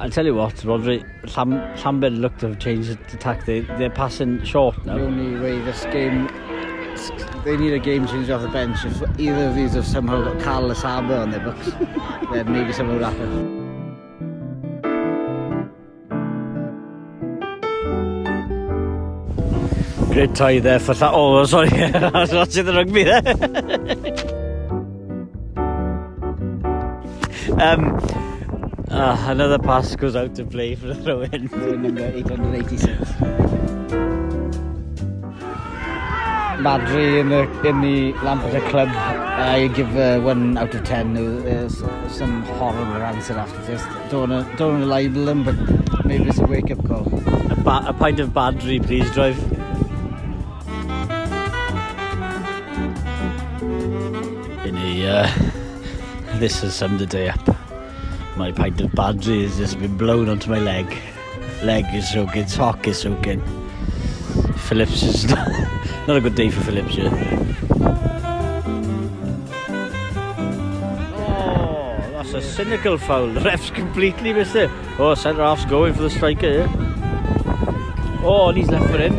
I'll tell you what, Rodri, Lam Lambert looked to have changed the tack. They, they're passing short now. The only way this game... They need a game changer off the bench. If either of these have somehow got Carlos Harbour on their books, then maybe something will happen. Great tie there for that. Oh, sorry, I was watching the rugby there. um, ah, another pass goes out to play for the throw in. number 886. Badri in the in the Lampeter club, I give uh, one out of ten. There's some horrible answer after this. Don't wanna, don't wanna libel them, but maybe it's a wake up call. A, ba- a pint of Badri, please, drive. In a, uh, this has summed the day up. My pint of Badri has just been blown onto my leg. Leg is soaking, sock is soaking. Phillips is not, not a good day for Phillips here. Oh, that's a cynical foul. The ref's completely missed it. Oh, centre half's going for the striker here. Oh, and he's left for him.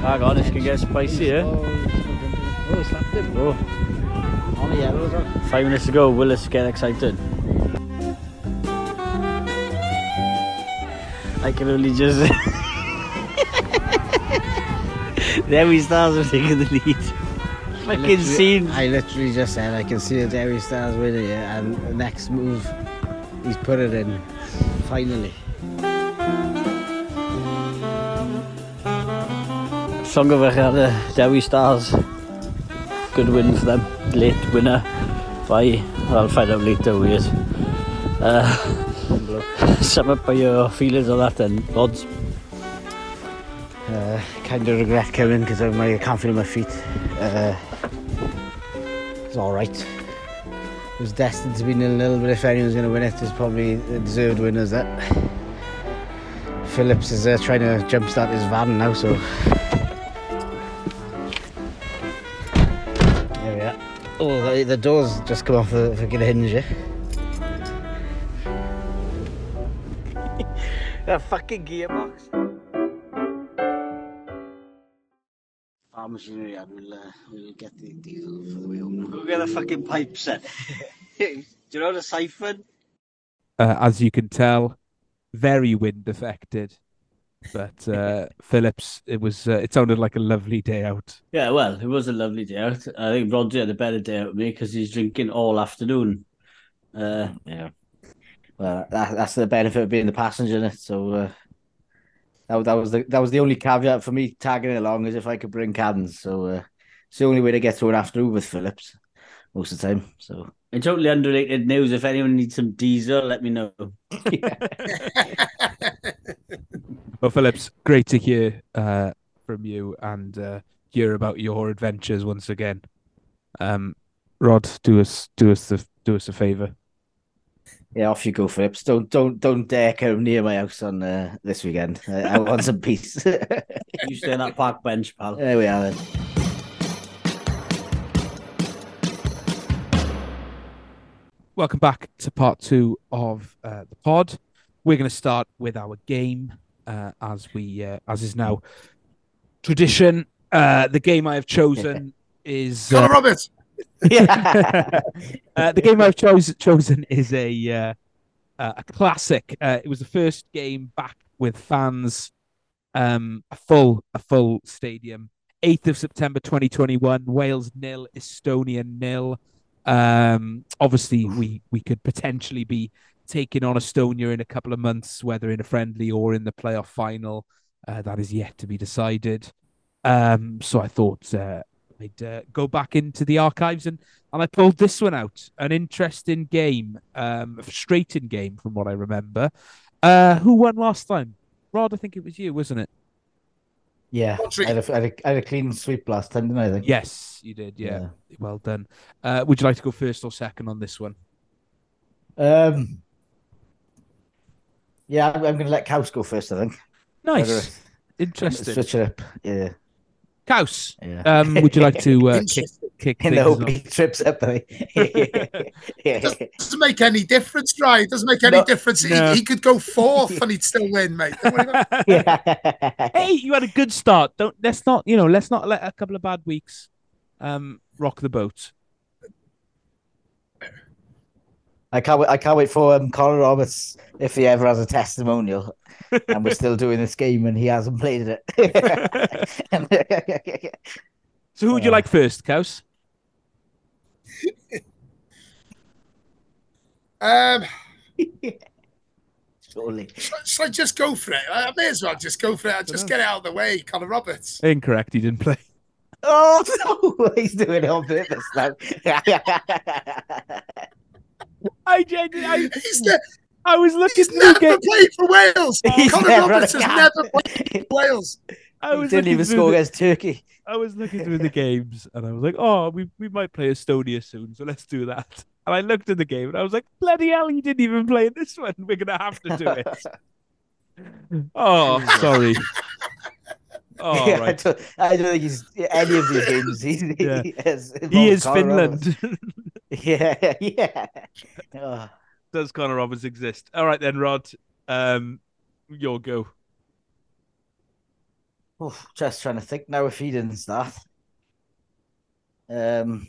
Hang on, this can get spicy here. Oh, he slapped him. Oh, On the yellow five minutes to go. Willis get excited. I can only just. we stars are taking the lead. Fucking scene. I literally just said I can see the Dewi Stars winning it, and the next move, he's put it in. Finally. Song of the Dewi Stars. Good win for them. Late winner by, I'll find out later who he is. Uh, sum up by your feelings on that then, odds. Uh, kind of regret coming because I can't feel my feet. Uh, it's all right. It was destined to be nil nil, but if anyone's going to win it, it's probably the deserved winners. That Phillips is uh, trying to jumpstart his van now, so there we are. Oh, the, doors just come off the fucking hinge. Eh? A fucking gearbox. Farm machinery, and we'll, uh, we'll get the diesel for the way home. Go get the fucking pipe set. Do you know the siphon? Uh, as you can tell, very wind affected. But uh, Phillips, it was uh, it sounded like a lovely day out. Yeah, well, it was a lovely day out. I think Rodri had a better day out with me because he's drinking all afternoon. Uh, Yeah. Well, that, that's the benefit of being the passenger in it. So uh, that, that was the that was the only caveat for me tagging along is if I could bring cans. So uh, it's the only way to get through an afternoon with Phillips most of the time. So in totally unrelated news, if anyone needs some diesel, let me know. Well, Phillips, great to hear uh, from you and uh, hear about your adventures once again. Um, Rod, do us do us the do us a favor. Yeah, off you go, Phillips. Don't don't don't dare come near my house on uh, this weekend. I, I want some peace. there You stay on that park bench, pal. There we are. Then. Welcome back to part two of uh, the pod. We're going to start with our game, uh, as we uh, as is now tradition. Uh, the game I have chosen is Connor uh, Roberts. uh, the game I've chose, chosen is a uh, uh, a classic. Uh, it was the first game back with fans, um, a full a full stadium. 8th of September 2021, Wales nil, Estonia nil. Um, obviously, we we could potentially be taking on Estonia in a couple of months, whether in a friendly or in the playoff final. Uh, that is yet to be decided. Um, so I thought uh, I'd uh, go back into the archives and and I pulled this one out. An interesting game, um, a frustrating game from what I remember. Uh, who won last time? Rod, I think it was you, wasn't it? Yeah, I had, a, I, had a, I had a clean sweep last time, didn't I? I think. Yes, you did. Yeah, well done. Uh, would you like to go first or second on this one? Um. Yeah, I'm, I'm going to let Caws go first. I think. Nice, interesting. Switch it up. Yeah, Caws, yeah. um, would you like to uh, kick, Interesting. kick In things the off? hope trips up. I think. doesn't make any difference, right? Doesn't make any No, difference. no. He, he could go fourth and he'd still win, mate. Don't worry about it. yeah. hey, you had a good start. Don't let's not you know let's not let a couple of bad weeks um rock the boat. I can't wait. I can't wait for um, Connor Roberts if he ever has a testimonial, and we're still doing this game and he hasn't played it. So who would you Uh, like first, Caws? Um, Surely. shall, shall I just go for it? I, I may as well just go for it. I'll just get it out of the way. Connor Roberts. Incorrect. He didn't play. Oh no! He's doing it on purpose now. I genuinely, I, He's, ne- I was looking he's never the played for Wales. He's Connor never Roberts has never played for Wales. I He was didn't even score the- against Turkey. I was looking through the games and I was like, oh, we, we might play Estonia soon, so let's do that. And I looked at the game and I was like, bloody hell, he didn't even play in this one. We're going to have to do it. Oh, sorry. Oh, Yeah, I, don't, I don't think he's any of these games. He's, Yeah. he, has He is Connor Finland. Yeah, yeah. Oh. Does Connor Roberts exist? All right, then, Rod. Um, your go. Oof, just trying to think now if he didn't start. Um.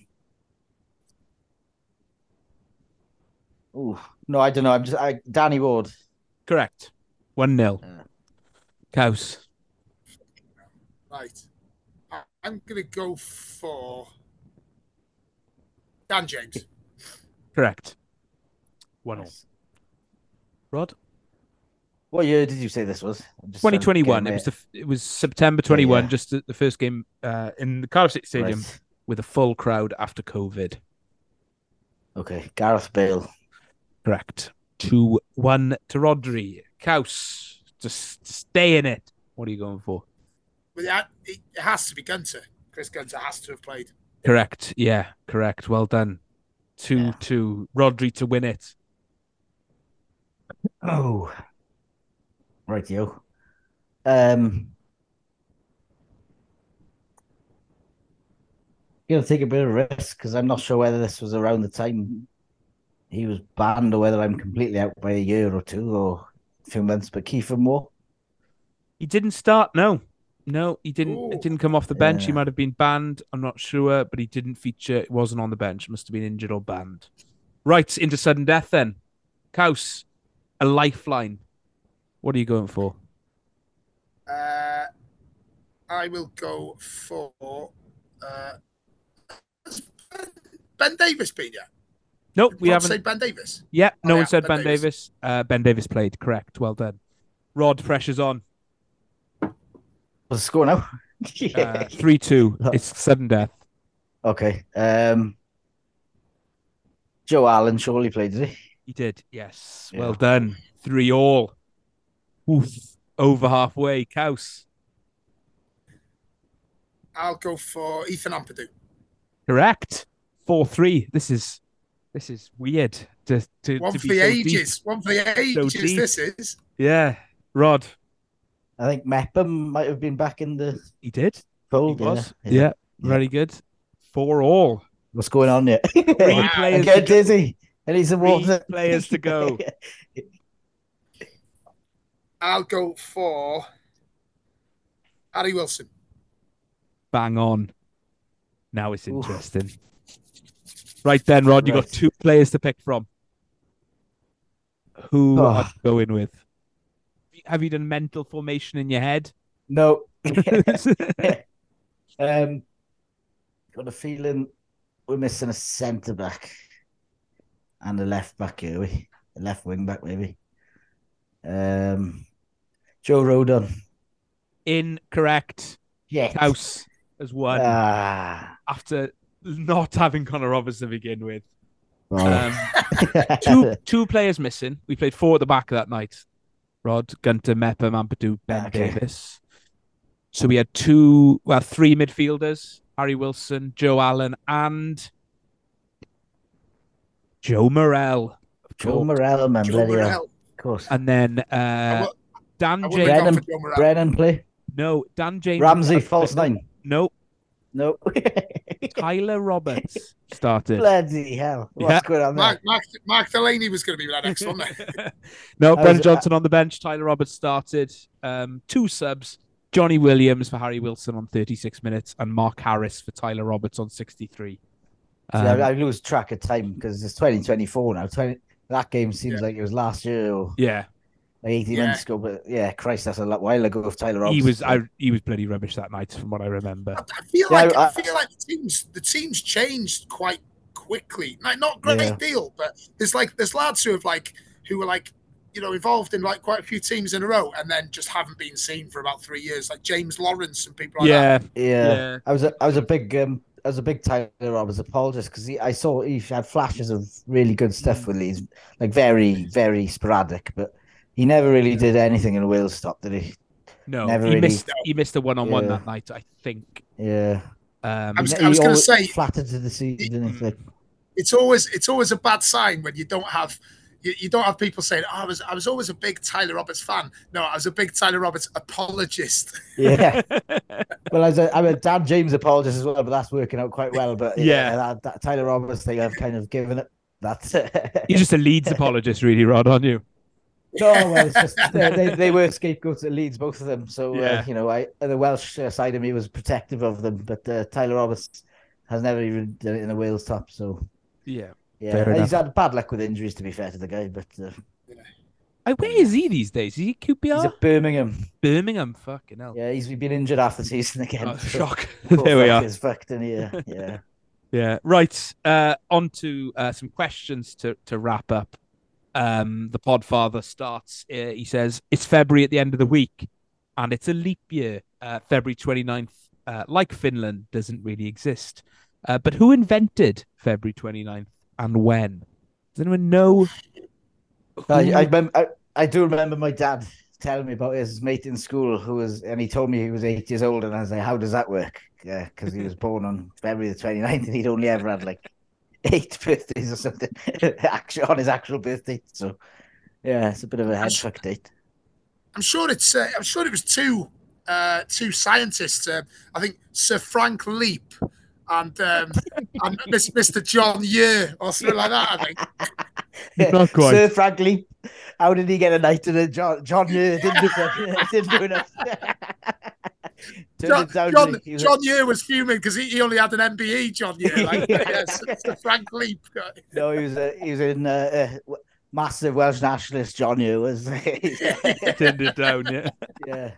Oh no, I don't know. I'm just I, Danny Ward. Correct. 1 0. Yeah. Caws. Right. I- I'm going to go for Dan James. Correct. 1 0. Rod? What year did you say this was? I'm just trying to 2021. It was the, it was September 21, yeah. just the, the first game uh, in the Cardiff City Stadium Right. with a full crowd after COVID. Okay, Gareth Bale. Correct. 2 1 to Rodri. Caws. Just stay in it. What are you going for? But it, it it has to be Gunter. Chris Gunter has to have played. Correct. Yeah, correct. Well done. 2 Yeah. 2. Rodri to win it. Oh, right, yo. Um, gonna take a bit of risk because I'm not sure whether this was around the time he was banned or whether I'm completely out by a year or two or a few months. But Kiefer Moore, He didn't start. No, no, he didn't. Ooh. It didn't come off the bench. He might have been banned. I'm not sure, but he didn't feature. It wasn't on the bench. Must have been injured or banned. Right into sudden death then. Caws, a lifeline. What are you going for? Uh, I will go for uh, has Ben Davies been yet? Nope, we Not haven't. say Ben Davies. Yeah, no Oh, one yeah, said Ben Ben Davies. Davies. Uh, ben Davies played. Correct. Well done. Rod, pressure's on. what's the score now? Uh, Three two. It's sudden death. okay. Um, Joe Allen surely played, did he? He did. Yes. Yeah. Well done. Three all. Oof. Over halfway. Caws. I'll go for Ethan Ampadu. Correct. Four three. This is this is weird to to, One to for be the so deep. ages. One for the ages. deep. this is. Yeah. Rod. I think Mepham might have been back in the He did. He fold. yeah, was. Yeah. Very good. Four all. What's going on here? Wow. I get To, dizzy. I he's some three water. players to go. I'll go for Harry Wilson. Bang on. Now it's Oof. interesting. Right then, Rod, you got two players to pick from. Who Oh. are you going with? Have you done mental formation in your head? No. um, got a feeling we're missing a centre back and a left back we a left wing back maybe. Um, Joe Rodon. Incorrect. Yes. House has won Ah. after not having Connor Roberts to begin with. Um, two two players missing. We played four at the back that night. Rod, Gunter, Mepper, Mampadu, Ben Okay. Davies. So we had two, well, three midfielders: Harry Wilson, Joe Allen, and Joe Morrell. Joe course. Morrell, man, Joe bloody hell. Of course. And then uh, would- Dan I James. have gone Brennan- for Brennan play. No, Dan James. Ramsey, false nine. No, No. Tyler Roberts started. bloody hell. What's Yeah. going on there? Mark, Mark, Mark Delaney was going to be that next one. there. no, I Brendan was- Johnson on the bench. Tyler Roberts started. Um, two subs. Johnny Williams for Harry Wilson on 36 minutes, and Mark Harris for Tyler Roberts on 63. See, Um, I, I lose track of time because it's 2024 now. 20, that game seems like it was last year or yeah, like 18 Yeah. months ago. But yeah, Christ, that's a lot while ago with Tyler Roberts. he was. I, he was bloody rubbish that night, from what I remember. I feel Yeah, like I, I- feel like the teams the teams changed quite quickly. Like not great Yeah. deal, but there's like there's lads who have like who were like you know involved in like quite a few teams in a row and then just haven't been seen for about three years, like James Lawrence and people like that. yeah, Yeah. yeah, I was a, I was a big um I was a big Tyler Roberts apologist because I saw he had flashes of really good Mm. stuff with Leeds, like very very sporadic, but he never really did anything in a Wales stop, did he? no, Never he really- missed. He missed a one-on-one that night, I think. Yeah, Um, I was- He- he gonna say- flattered to the season, didn't he? Like, It's always it's always a bad sign when you don't have. You, you don't have people saying, oh, "I was I was always a big Tyler Roberts fan." No, I was a big Tyler Roberts apologist. yeah. well, as a, I'm a Dan James apologist as well, but that's working out quite well. But yeah, Yeah. that, that Tyler Roberts thing, I've kind of given it. That's it. You're just a Leeds apologist, really, Rod, aren't you? No, well, it's just they, they, they were scapegoats at Leeds, both of them. So Yeah. uh, you know, I the Welsh uh, side of me was protective of them, but uh, Tyler Roberts has never even done it in a Wales top. So Yeah. Yeah, Fair he's had bad luck with injuries. To be fair to the guy, but uh, I, where is he these days? Is he QPR? he's at Birmingham. Birmingham. Fucking hell. Yeah, he's been injured half the season again. Oh, shock. there we are. is fucked in here. Yeah, Yeah. Right. Uh, on to uh, some questions to, to wrap up. Um, the Podfather starts. Uh, he says, It's February at the end of the week, and it's a leap year. Uh, February 29th, uh, like Finland, doesn't really exist. Uh, but who invented February 29th and when? Does anyone know? I, who- I, remember, I, I do remember my dad telling me about his mate in school who was, and he told me he was eight years old, and I was like, "How does that work?" Yeah, because he was born on February the 29th, and he'd only ever had like eight birthdays or something actually on his actual birthday. So, yeah, it's a bit of a head fuck date. I'm sure it's. Uh, I'm sure it was two, uh, two scientists. Uh, I think Sir Frank Leap and um, and Miss- Mr. John Year or something like that. I think. Not quite. Sir Frank Leap, how did he get a night in a John? John Year didn't do, didn't do enough. Turned John, it down, John, didn't he? He was John Year was fuming because he, he only had an MBE. John Year, like, yes, Sir Frank Leap. No, he was uh, he was in uh, uh, massive Welsh nationalist. John Yu was. Turned it down, yeah. yeah,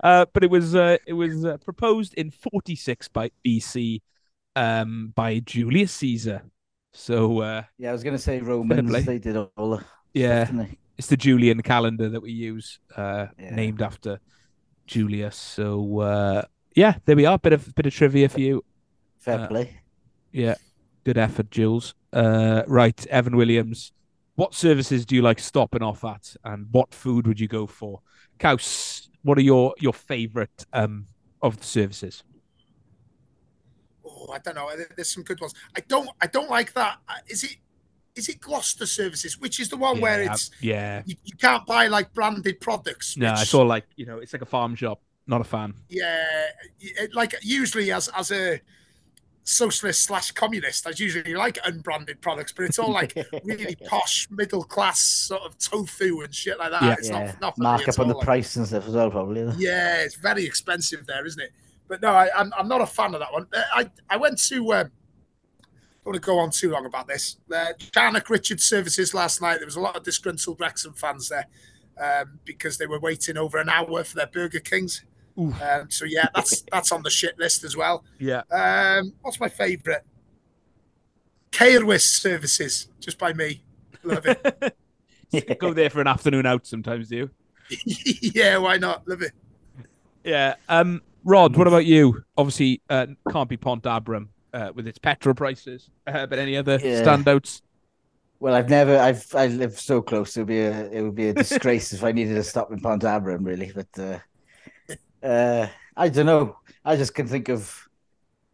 Uh, but it was uh, it was uh, proposed in 46 by BC um, by Julius Caesar. So uh, yeah. I was gonna say play. Romans. They did all yeah, it's the Julian calendar that we use, uh, Yeah. named after Julius. So uh, yeah, there we are. Bit of bit of trivia for you. Fair Uh, play. Yeah, good effort, Jules. Uh, right, Evan Williams. What services do you like stopping off at, and what food would you go for? Kaus, what are your your favourite um of the services? Oh, I don't know. There's some good ones. I don't. I don't like that. Uh, Is it? Is it Gloucester Services, which is the one where Yeah, it's yeah. you, you can't buy like branded products? No, which- it's all like you know, it's like a farm shop. Not a fan. yeah, it- like usually as as a socialist slash communist, I usually like unbranded products, but it's all like really posh middle class sort of tofu and shit like that. Yeah. it's yeah, not, not for me mark up on the all, like- price and stuff as well, probably. Yeah, it's very expensive there, isn't it? But no, I, I'm I'm not a fan of that one. Uh, I I went to. Um, I don't want to go on too long about this. Uh, Richards services last night. There was a lot of disgruntled Wrexham fans there um, because they were waiting over an hour for their Burger Kings. Um, so yeah, that's that's on the shit list as well. Yeah. Um, what's my favourite? Cairwis services, just by me. Love it. Go there for an afternoon out sometimes, do you? yeah, why not? Love it. Yeah. Um, Rod, what about you? Obviously, uh, can't be Pont Abraham uh, with its petrol prices, uh, but any other Yeah. standouts? Well, I've never. I've I live so close. It would be a. It would be a disgrace if I needed to stop in Pontabram, really. But uh, uh, I don't know. I just can think of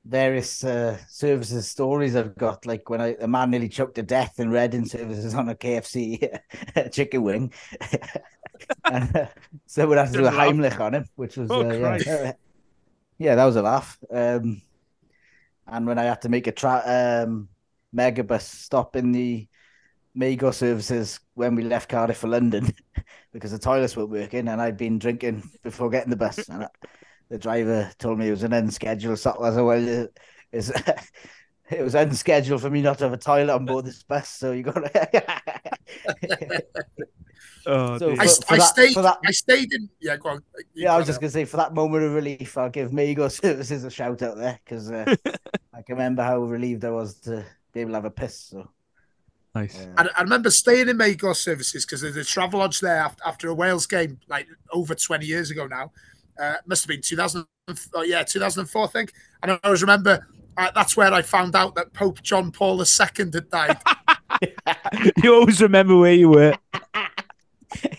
various uh, services stories I've got. Like when I, a man nearly choked to death in Reading services on a KFC chicken wing. and, uh, so we'd have to do a Heimlich on him, which was Oh, uh, yeah, Christ. yeah, that was a laugh. Um, and when I had to make a tra- um, megabus stop in the Magor services when we left Cardiff for London because the toilets weren't working and I'd been drinking before getting the bus. And I, the driver told me it was an unscheduled stop. I well, it was unscheduled for me not to have a toilet on board this bus. So you got to. Oh, So dear. I, For- for I that- stayed. that- I stayed in. Yeah, go on. You Yeah, I was just on. going to say, for that moment of relief, I'll give Magor services a shout out there because uh, I can remember how relieved I was to be able to have a piss. So, nice. uh, I, I remember staying in Magor's services because there's a travel lodge there after, after a Wales game, like over 20 years ago now. Uh, must have been 2000. Oh, yeah, 2004, I think. And I always remember uh, that's where I found out that Pope John Paul II had died. you always remember where you were.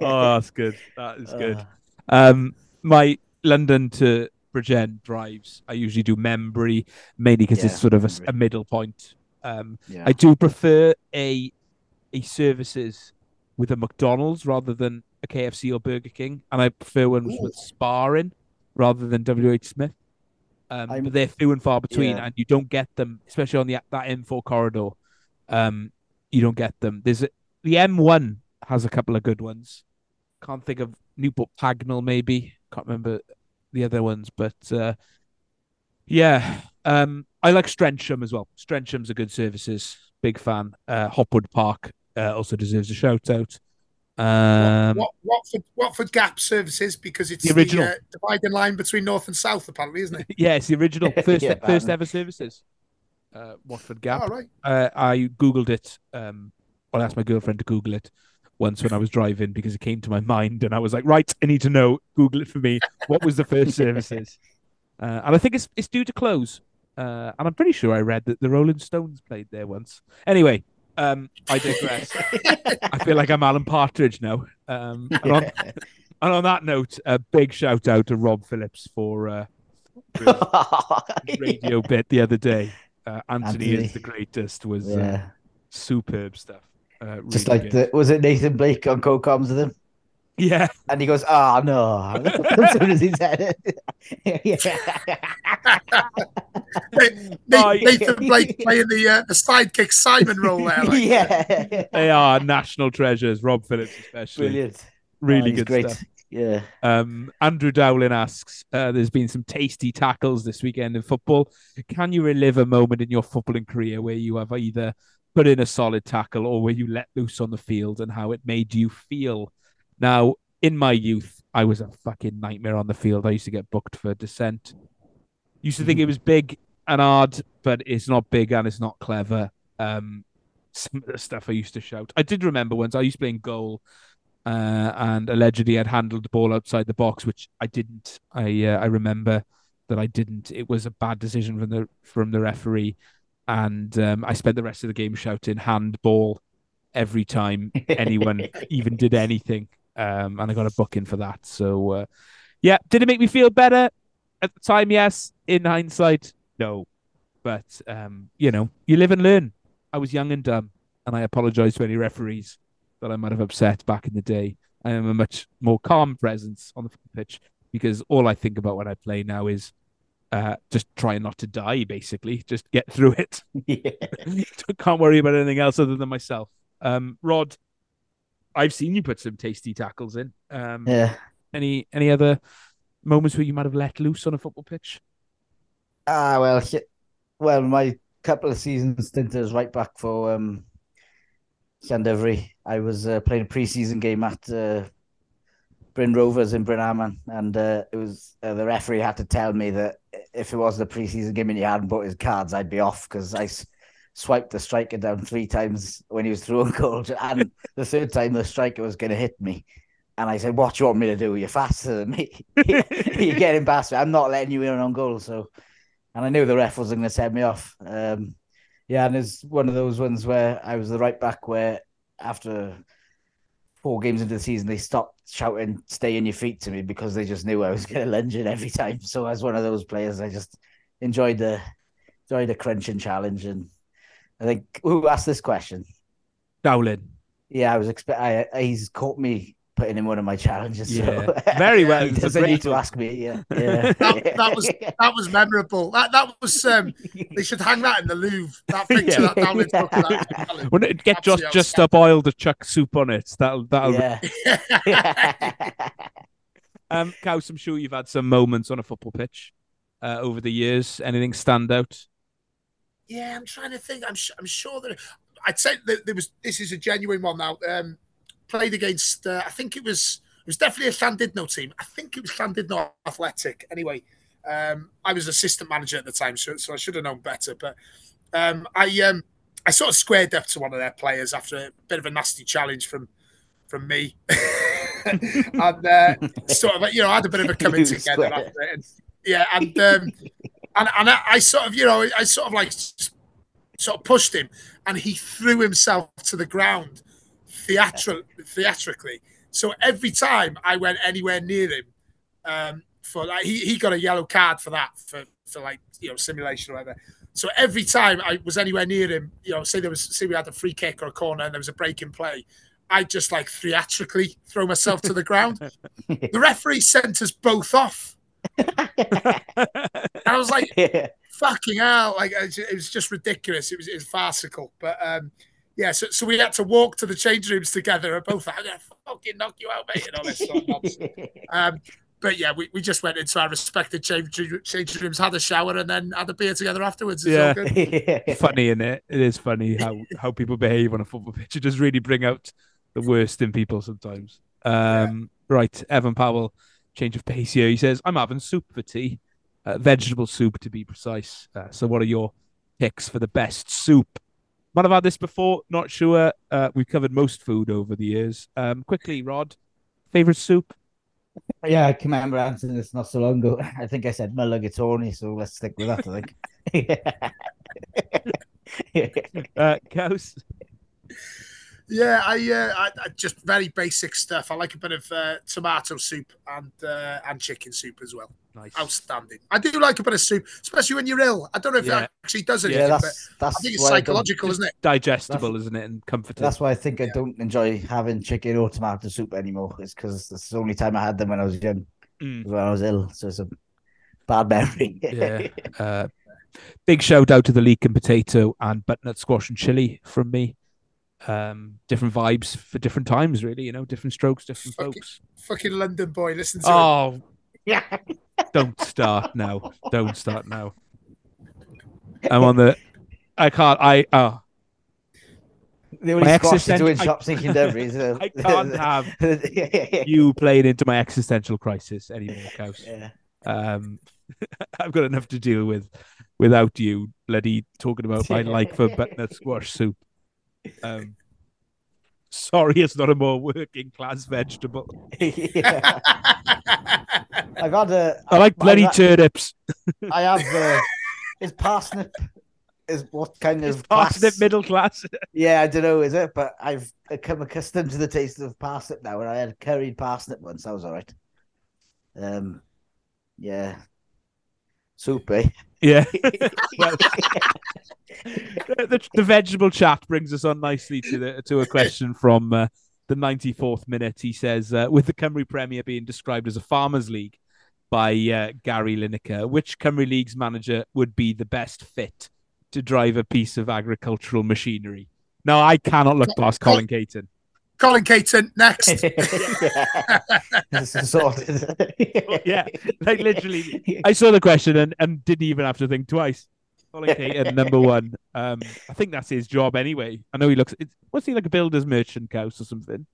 Oh, that's good. That is good. Uh, Um, my London to Bridgend drives, I usually do Membury, mainly because Yeah, it's sort of a, a middle point. Um, yeah. I do prefer a a services with a McDonald's rather than a KFC or Burger King, and I prefer ones with sparring rather than WH Smith. Um, but they're few and far between, Yeah. and you don't get them, especially on the that M4 corridor. Um, you don't get them. There's a, the M1 has a couple of good ones. Can't think of Newport Pagnell, maybe. Can't remember the other ones, but uh, yeah, um, I like Strensham as well. Strensham's a good services. Big fan. Uh, Hopwood Park uh, also deserves a shout out. Um, what, Watford, Watford Gap services because it's The the, uh, dividing line between North and South, apparently, isn't it? yeah, it's the original first Yeah, first ever services. Uh, Watford Gap. All right. uh, I googled it. Um, well, I asked my girlfriend to Google it once when I was driving because it came to my mind, and I was like, right, I need to know. Google it for me. What was the first services? Uh, and I think it's it's due to close. Uh, and I'm pretty sure I read that the Rolling Stones played there once. Anyway, um, I digress. I feel like I'm Alan Partridge now. Um, and, on, and on that note, a big shout out to Rob Phillips for uh, radio bit the other day. Uh, Anthony, Anthony. is the greatest was uh, superb stuff. Uh, Just like good. the was it Nathan Blake on co-coms with him? yeah, And he goes, "Oh no!" as soon as he said it, Oh, Nathan, Nathan Blake playing the uh, the sidekick Simon role there. Like. yeah, they are national treasures. Rob Phillips, especially, brilliant, really Oh, he's good great. stuff. Yeah, Um, Andrew Dowling asks, uh, "There's been some tasty tackles this weekend in football. Can you relive a moment in your footballing career where you have either put in a solid tackle or where you let loose on the field and how it made you feel?" Now, in my youth, I was a fucking nightmare on the field. I used to get booked for dissent. Used to think it was big and hard, but it's not big and it's not clever. Um, some of the stuff I used to shout. I did remember once I used to play in goal, uh, and allegedly I'd handled the ball outside the box, which I didn't. I uh, I remember that I didn't. It was a bad decision from the from the referee, and um, I spent the rest of the game shouting handball every time anyone even did anything. Um, and I got a booking for that. So, uh, yeah, did it make me feel better at the time? Yes. In hindsight, no. But um, you know, you live and learn. I was young and dumb, and I apologize to any referees that I might have upset back in the day. I am a much more calm presence on the pitch because all I think about when I play now is uh, just trying not to die. Basically, just get through it. yeah. Can't worry about anything else other than myself. Um, Rod, I've seen you put some tasty tackles in. Um, yeah. Any any other moments where you might have let loose on a football pitch? Ah, well, well, my couple of seasons stint as right back for um, Llandovery. I was uh, playing a pre-season game at uh, Bryn Rovers in Bryn Aman, and uh, it was uh, the referee had to tell me that if it was the pre-season game and he hadn't bought his cards, I'd be off because I s- swiped the striker down three times when he was through on goal, and the third time the striker was going to hit me. And I said, "What do you want me to do? You're faster than me. You're getting past me. I'm not letting you in on goal." So and I knew the ref wasn't going to send me off. Um, yeah, and it's one of those ones where I was the right back where after four games into the season they stopped shouting "Stay in your feet" to me because they just knew I was going to lunge it every time. So as one of those players, I just enjoyed the enjoyed the crunching challenge. And I think who asked this question? Dowling. Yeah, I was expect. I, he's caught me putting in one of my challenges. Yeah, so. very well. he It's doesn't great need to ask me. Yeah, yeah. That, that was that was memorable. That that was um, they should hang that in the Louvre. That picture Yeah. that Dowling took. of that. Wouldn't it get just Absolutely just up oil to chuck soup on it? That'll that'll. yeah. Um, Caws, I'm sure you've had some moments on a football pitch uh, over the years. Anything stand out? Yeah, I'm trying to think. I'm su- I'm sure that I'd say that there was. This is a genuine one now. Um, played against. Uh, I think it was. It was definitely a Llandudno team. I think it was Llandudno Athletic. Anyway, um, I was assistant manager at the time, so so I should have known better. But um, I um, I sort of squared up to one of their players after a bit of a nasty challenge from from me, and uh, sort of you know I had a bit of a coming together after it. And, yeah, and um, and and I, I sort of you know I sort of like sort of pushed him, and he threw himself to the ground theatri- theatrically. So every time I went anywhere near him, um, for like he, he got a yellow card for that for for like you know simulation or whatever. So every time I was anywhere near him, you know, say there was say we had a free kick or a corner and there was a break in play, I just like theatrically throw myself to the ground. The referee sent us both off. I was like, fucking hell! Like it was- it was just ridiculous. It was, it was farcical. But um, yeah, so, so we had to walk to the change rooms together, and both I'm gonna fucking knock you out, mate, and all this sort of nonsense. Um, but yeah, we, we just went into our respective change, change rooms, had a shower, and then had a beer together afterwards. It's Yeah. good. funny in it. It is funny how how people behave on a football pitch. It does really bring out the worst in people sometimes. Um, Right, Evan Powell, change of pace here. He says, "I'm having soup for tea, uh, vegetable soup to be precise." Uh, so, what are your picks for the best soup? Might have had this before. Not sure. Uh, we've covered most food over the years. Um, quickly, Rod, favorite soup? Yeah, I can remember answering this not so long ago. I think I said mulligatawny, so let's stick with that. I think. Uh, Caws. Yeah, I, uh, I, I just very basic stuff. I like a bit of uh, tomato soup and uh, and chicken soup as well. Nice. Outstanding. I do like a bit of soup, especially when you're ill. I don't know if Yeah. it actually does yeah, anything, but that's that's I think it's why I don't- psychological, isn't it? Digestible, isn't it, and comforting. That's why I think I don't enjoy having chicken or tomato soup anymore. It's because it's the only time I had them when I was young, Mm. when I was ill. So it's a bad memory. yeah. Uh, big shout out to the leek and potato and butternut squash and chili from me. Um, different vibes for different times, really. You know, different strokes, different Fucking- folks. Fucking London boy, listen to it. Oh, yeah. don't start now! Don't start now. I'm on the. I can't. I oh, The only My squash to do in existential- shops in Canterbury uh, I can't have you. you playing into my existential crisis anymore, Caws. Yeah. Um, I've got enough to deal with without you bloody talking about my like for butternut squash soup. Um, sorry, it's not a more working class vegetable. Yeah. I've had a. I like bloody turnips. I have. Uh, is parsnip is what kind of parsnip class- middle class? Yeah, I don't know, is it? But I've become accustomed to the taste of parsnip now, and I had curried parsnip once. That was all right. Um, yeah, soup, eh? Yeah. well, the, the vegetable chat brings us on nicely to the to a question from uh, the 94th minute. He says, uh, with the Cymru Premier being described as a farmers' league by uh, Gary Lineker, which Cymru League's manager would be the best fit to drive a piece of agricultural machinery? Now, I cannot look past Colin Caton. Colin Caton, next. This is sorted. Yeah, like literally, I saw the question and, and didn't even have to think twice. Colin Caton, number one. Um, I think that's his job anyway. I know he looks. It's, what's he like a builder's merchant house or something?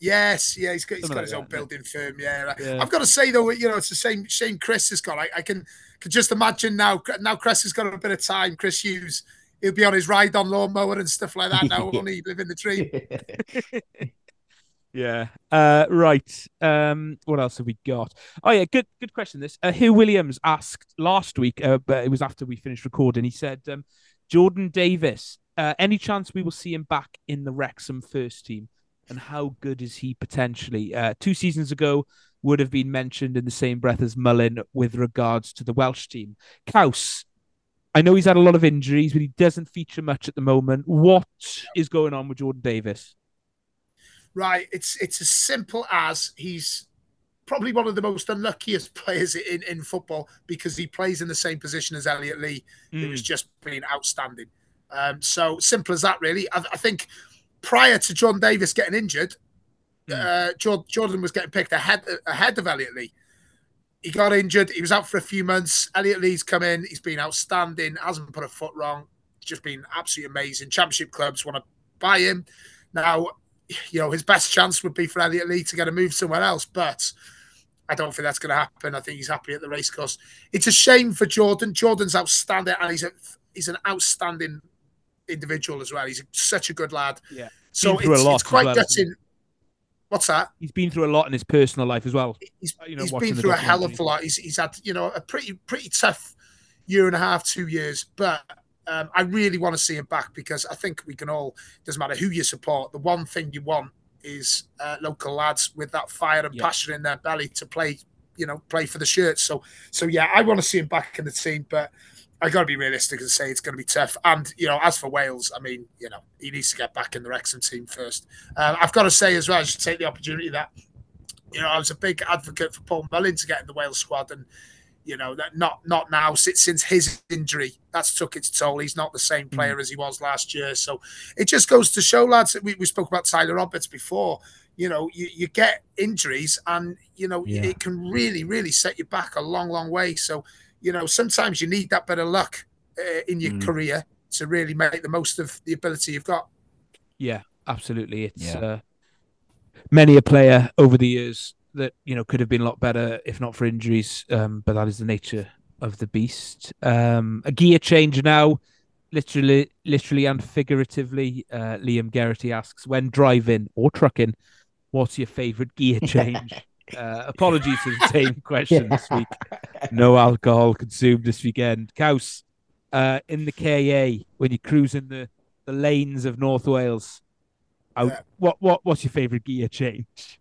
Yes, yeah, he's got he's Something got like his own that, yeah. building firm. Yeah. Yeah. I've got to say though, you know, it's the same shame Chris has got. I, I can can just imagine now. Now Chris has got a bit of time. Chris Hughes, he'll be on his ride on lawnmower and stuff like that now. Won't he live in the tree? Yeah. Uh, right. Um, what else have we got? Oh yeah, good good question. This uh, Hugh Williams asked last week, uh, but it was after we finished recording. He said, um, "Jordan Davies, uh, any chance we will see him back in the Wrexham first team? And how good is he potentially? Uh, two seasons ago, would have been mentioned in the same breath as Mullin with regards to the Welsh team. Caws, I know he's had a lot of injuries, but he doesn't feature much at the moment. What is going on with Jordan Davies?" Right, it's it's as simple as he's probably one of the most unluckiest players in, in football because he plays in the same position as Elliot Lee, mm. who has just been outstanding. Um, so simple as that, really. I, I, think prior to John Davis getting injured, mm. uh, Jordan was getting picked ahead ahead of Elliot Lee. He got injured. He was out for a few months. Elliot Lee's come in. He's been outstanding. Hasn't put a foot wrong. Just been absolutely amazing. Championship clubs want to buy him. Now you know, his best chance would be for Elliot Lee to get a move somewhere else, but I don't think that's going to happen. I think he's happy at the racecourse. It's a shame for Jordan. Jordan's outstanding, and he's a he's an outstanding individual as well. He's such a good lad. Yeah. So it's, it's, quite well, gutting. What's that? He's been through a lot in his personal life as well. He's, you know, he's been through a hell of a lot. He's, he's had, you know, a pretty pretty tough year and a half, two years. But um, I really want to see him back because I think we can all, doesn't matter who you support, the one thing you want is uh, local lads with that fire and yeah. passion in their belly to play, you know, play for the shirt. So, so yeah, I want to see him back in the team, but I got to be realistic and say it's going to be tough. And you know, as for Wales, I mean, you know, he needs to get back in the Wrexham team first. Um, I've got to say as well, I should take the opportunity that you know I was a big advocate for Paul Mullin to get in the Wales squad, and you know that not not now since since his injury that's took its toll he's not the same hmm. player mm. as he was last year so it just goes to show lads we, we spoke about tyler roberts before you know you, you get injuries and you know yeah. it can really really set you back a long long way so you know sometimes you need that bit of luck uh, in your mm. career to really make the most of the ability you've got yeah absolutely it's yeah. uh, many a player over the years that you know could have been a lot better if not for injuries. Um, but that is the nature of the beast. Um, a gear change now, literally, literally and figuratively. Uh, Liam Garrity asks, when driving or trucking, what's your favourite gear change? Uh, apologies for the same question yeah. this week. No alcohol consumed this weekend. Caws, uh, in the KA when you're cruising the, the lanes of North Wales. yeah. What what what's your favourite gear change?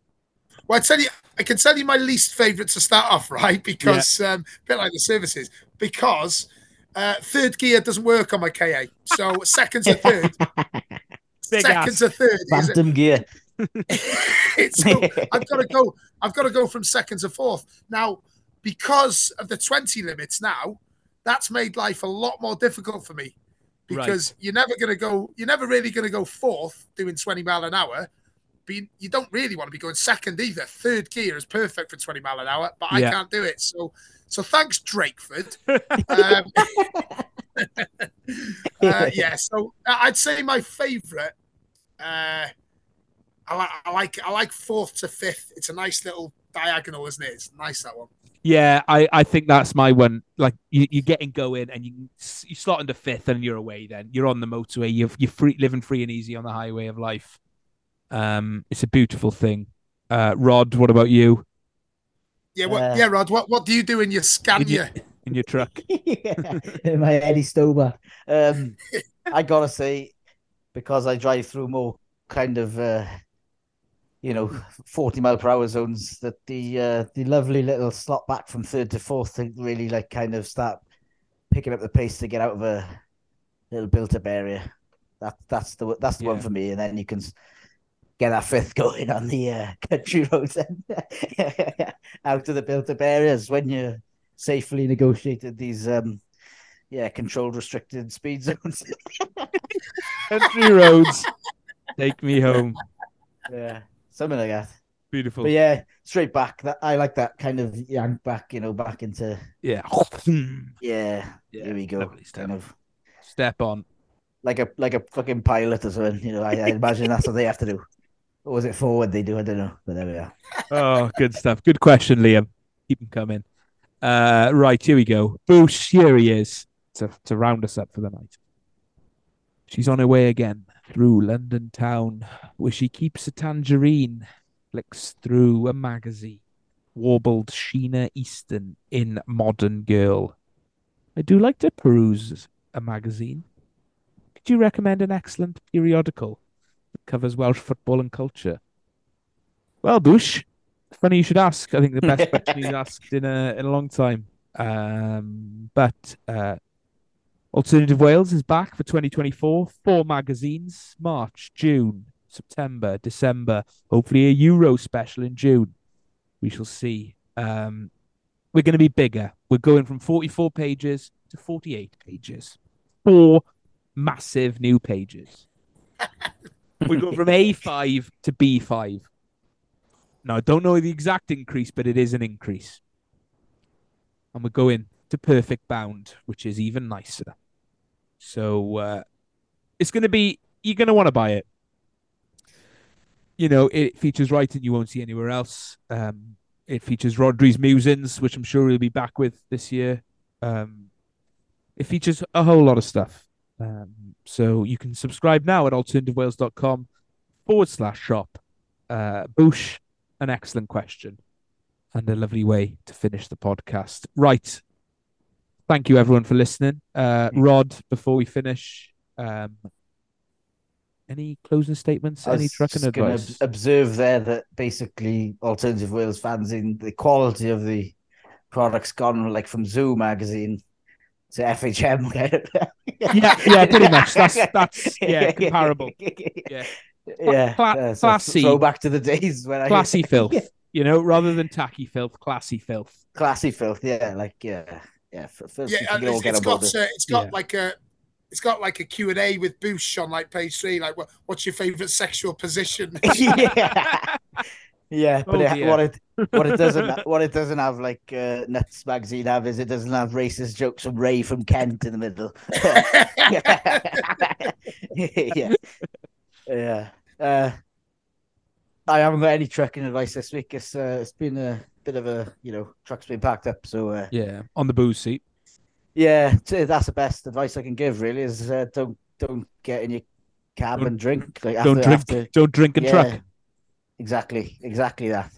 Well, I tell you, I can tell you my least favourite to start off, right? Because yeah. um, a bit like the services, because uh, third gear doesn't work on my KA. So seconds a third. seconds a third. Phantom gear. so I've got to go. I've got to go from second to fourth now because of the twenty limits. Now that's made life a lot more difficult for me because right. you're never going to go. You're never really going to go fourth doing twenty mile an hour but you, don't really want to be going second either. Third gear is perfect for 20 mile an hour, but I can't do it. So, so thanks, Drakeford. um, uh, yeah, so I'd say my favourite. Uh, I like, I like, I like fourth to fifth. It's a nice little diagonal, isn't it? It's nice that one. Yeah, I, I think that's my one. Like you, you're getting going and you you slot into fifth and you're away. Then you're on the motorway. You're you're free, living free and easy on the highway of life. Um, it's a beautiful thing. Uh, Rod, what about you? Yeah, what, uh, yeah, Rod. What what do you do in your Scania? In your, in your truck? in my Eddie Stobart. Um, I gotta say, because I drive through more kind of, uh, you know, forty mile per hour zones, that the uh, the lovely little slot back from third to fourth to really like kind of start picking up the pace to get out of a little built-up area. That that's the that's the yeah. one for me, and then you can get that fifth going on the uh, country roads and out of the built-up areas when you safely negotiated these um yeah controlled restricted speed zones. Country roads. Take me home. Yeah something like that beautiful but yeah straight back that i like that kind of yank back you know back into yeah yeah, yeah here we go kind of step on like a like a fucking pilot or something you know I, I imagine that's what they have to do or was it forward they do? I don't know. But there we are. oh, good stuff. Good question, Liam. Keep them coming. Uh, right, here we go. Boosh, here he is to, to round us up for the night. She's on her way again through London town, where she keeps a tangerine flicks through a magazine, warbled Sheena Easton in Modern Girl. I do like to peruse a magazine. Could you recommend an excellent periodical that covers Welsh football and culture? Well, Bush, funny you should ask. I think the best question he's asked in a in a long time. Um, but uh, Alternative Wales is back for 2024. Four magazines: March, June, September, December. Hopefully, a Euro special in June. We shall see. Um, we're going to be bigger. We're going from 44 pages to 48 pages. Four massive new pages. we go from A5 to B5. Now, I don't know the exact increase, but it is an increase. And we're going to perfect bound, which is even nicer. So uh, it's going to be, you're going to want to buy it. You know, it features writing you won't see anywhere else. Um, it features Rodri's musings, which I'm sure he'll be back with this year. Um, it features a whole lot of stuff. Um, so you can subscribe now at alternativewales.com forward slash shop. Uh, Boosh, an excellent question and a lovely way to finish the podcast. Right. Thank you, everyone, for listening. Uh, Rod, before we finish, um, any closing statements? Any was trucking just advice? observe there that basically Alternative Wales fans in the quality of the products gone like from Zoo magazine to FHM. Yeah, yeah, pretty much. That's- that's, yeah, comparable. Yeah. yeah. Cla- uh, so classy. Throw back to the days when I Classy filth, Yeah, you know, rather than tacky filth, classy filth. classy filth. Yeah, like yeah, yeah. f- First, Yeah, we and it's, get it's on got board. uh, it's got Yeah. like a it's got like a Q and A with Boosh on like page three. Like, what, what's your favorite sexual position? yeah, yeah, but Oh, it, what it what it doesn't what it doesn't have like uh, Nuts magazine have is it doesn't have racist jokes from Ray from Kent in the middle. yeah, yeah. Uh, I haven't got any trucking advice this week. It's uh, it's been a bit of a you know truck's been packed up, so uh, Yeah, on the booze seat. yeah, t- that's the best advice I can give. Really, is uh, don't don't get in your cab Don't- and drink. Like Don't drink. after Don't drink and truck. Exactly, exactly that.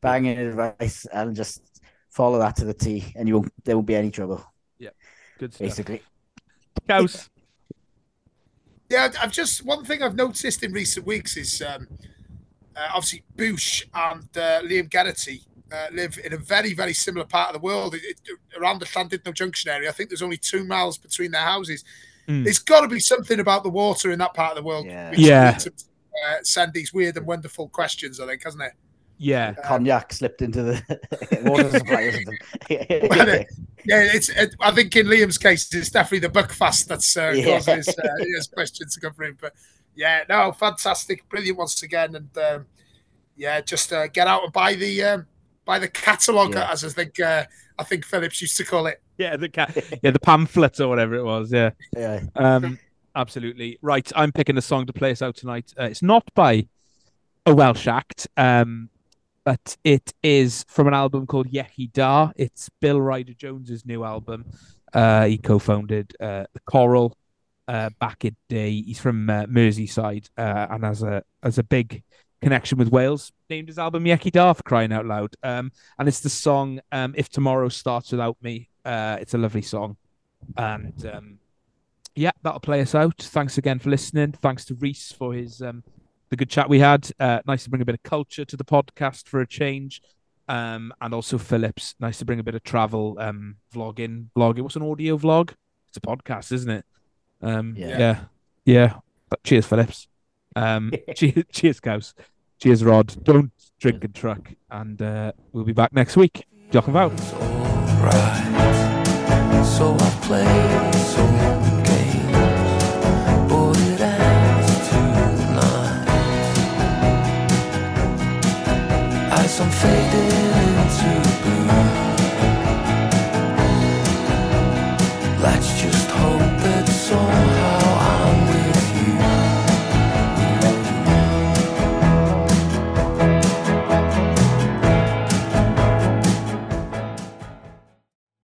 Banging advice and just follow that to the T, and you won't. There won't be any trouble. Yeah, good stuff. Basically, Caws. Yeah, I've just one thing I've noticed in recent weeks is um, uh, obviously Boosh and uh, Liam Geraghty uh, live in a very very similar part of the world, it, it- around the Llandudno Junction area. I think there's only two miles between their houses. Mm. There's got to be something about the water in that part of the world. Yeah. which Yeah. to, uh, send these weird and wonderful questions. I think, hasn't it? Yeah. cognac slipped into the water supply or something. Well, it- Yeah, it's. It, I think in Liam's case, it's definitely the Buckfast that's uh, Yeah. causing his, uh, his questions to come through. But yeah, no, fantastic, brilliant once again, and um, yeah, just uh, get out and buy the um, buy the catalogue, Yeah. as I think uh, I think Phillips used to call it. Yeah, the cat. Yeah, the pamphlet or whatever it was. Yeah. yeah. Um, absolutely right. I'm picking a song to play us out tonight. Uh, it's not by a Welsh act, um, but it is from an album called Iechyd Da. It's Bill Ryder Jones's new album. Uh, he co-founded uh, the Coral uh, back in day. He's from uh, Merseyside uh, and has a has a big connection with Wales. Named his album Iechyd Da for crying out loud. Um, and it's the song um, "If Tomorrow Starts Without Me." Uh, it's a lovely song, and um, yeah, that'll play us out. Thanks again for listening. Thanks to Rhys for his um the good chat we had. Uh, nice to bring a bit of culture to the podcast for a change. Um, and also Phillips, nice to bring a bit of travel um vlogging, vlogging. What's an audio vlog? It's a podcast, isn't it? Um, yeah. yeah, yeah. Cheers, Phillips. Um, cheers, cheers, Caws. Cheers, Rod. Don't drink and truck. And uh, we'll be back next week. Jock and Vout. So I play games, but it ends tonight. As I'm faded.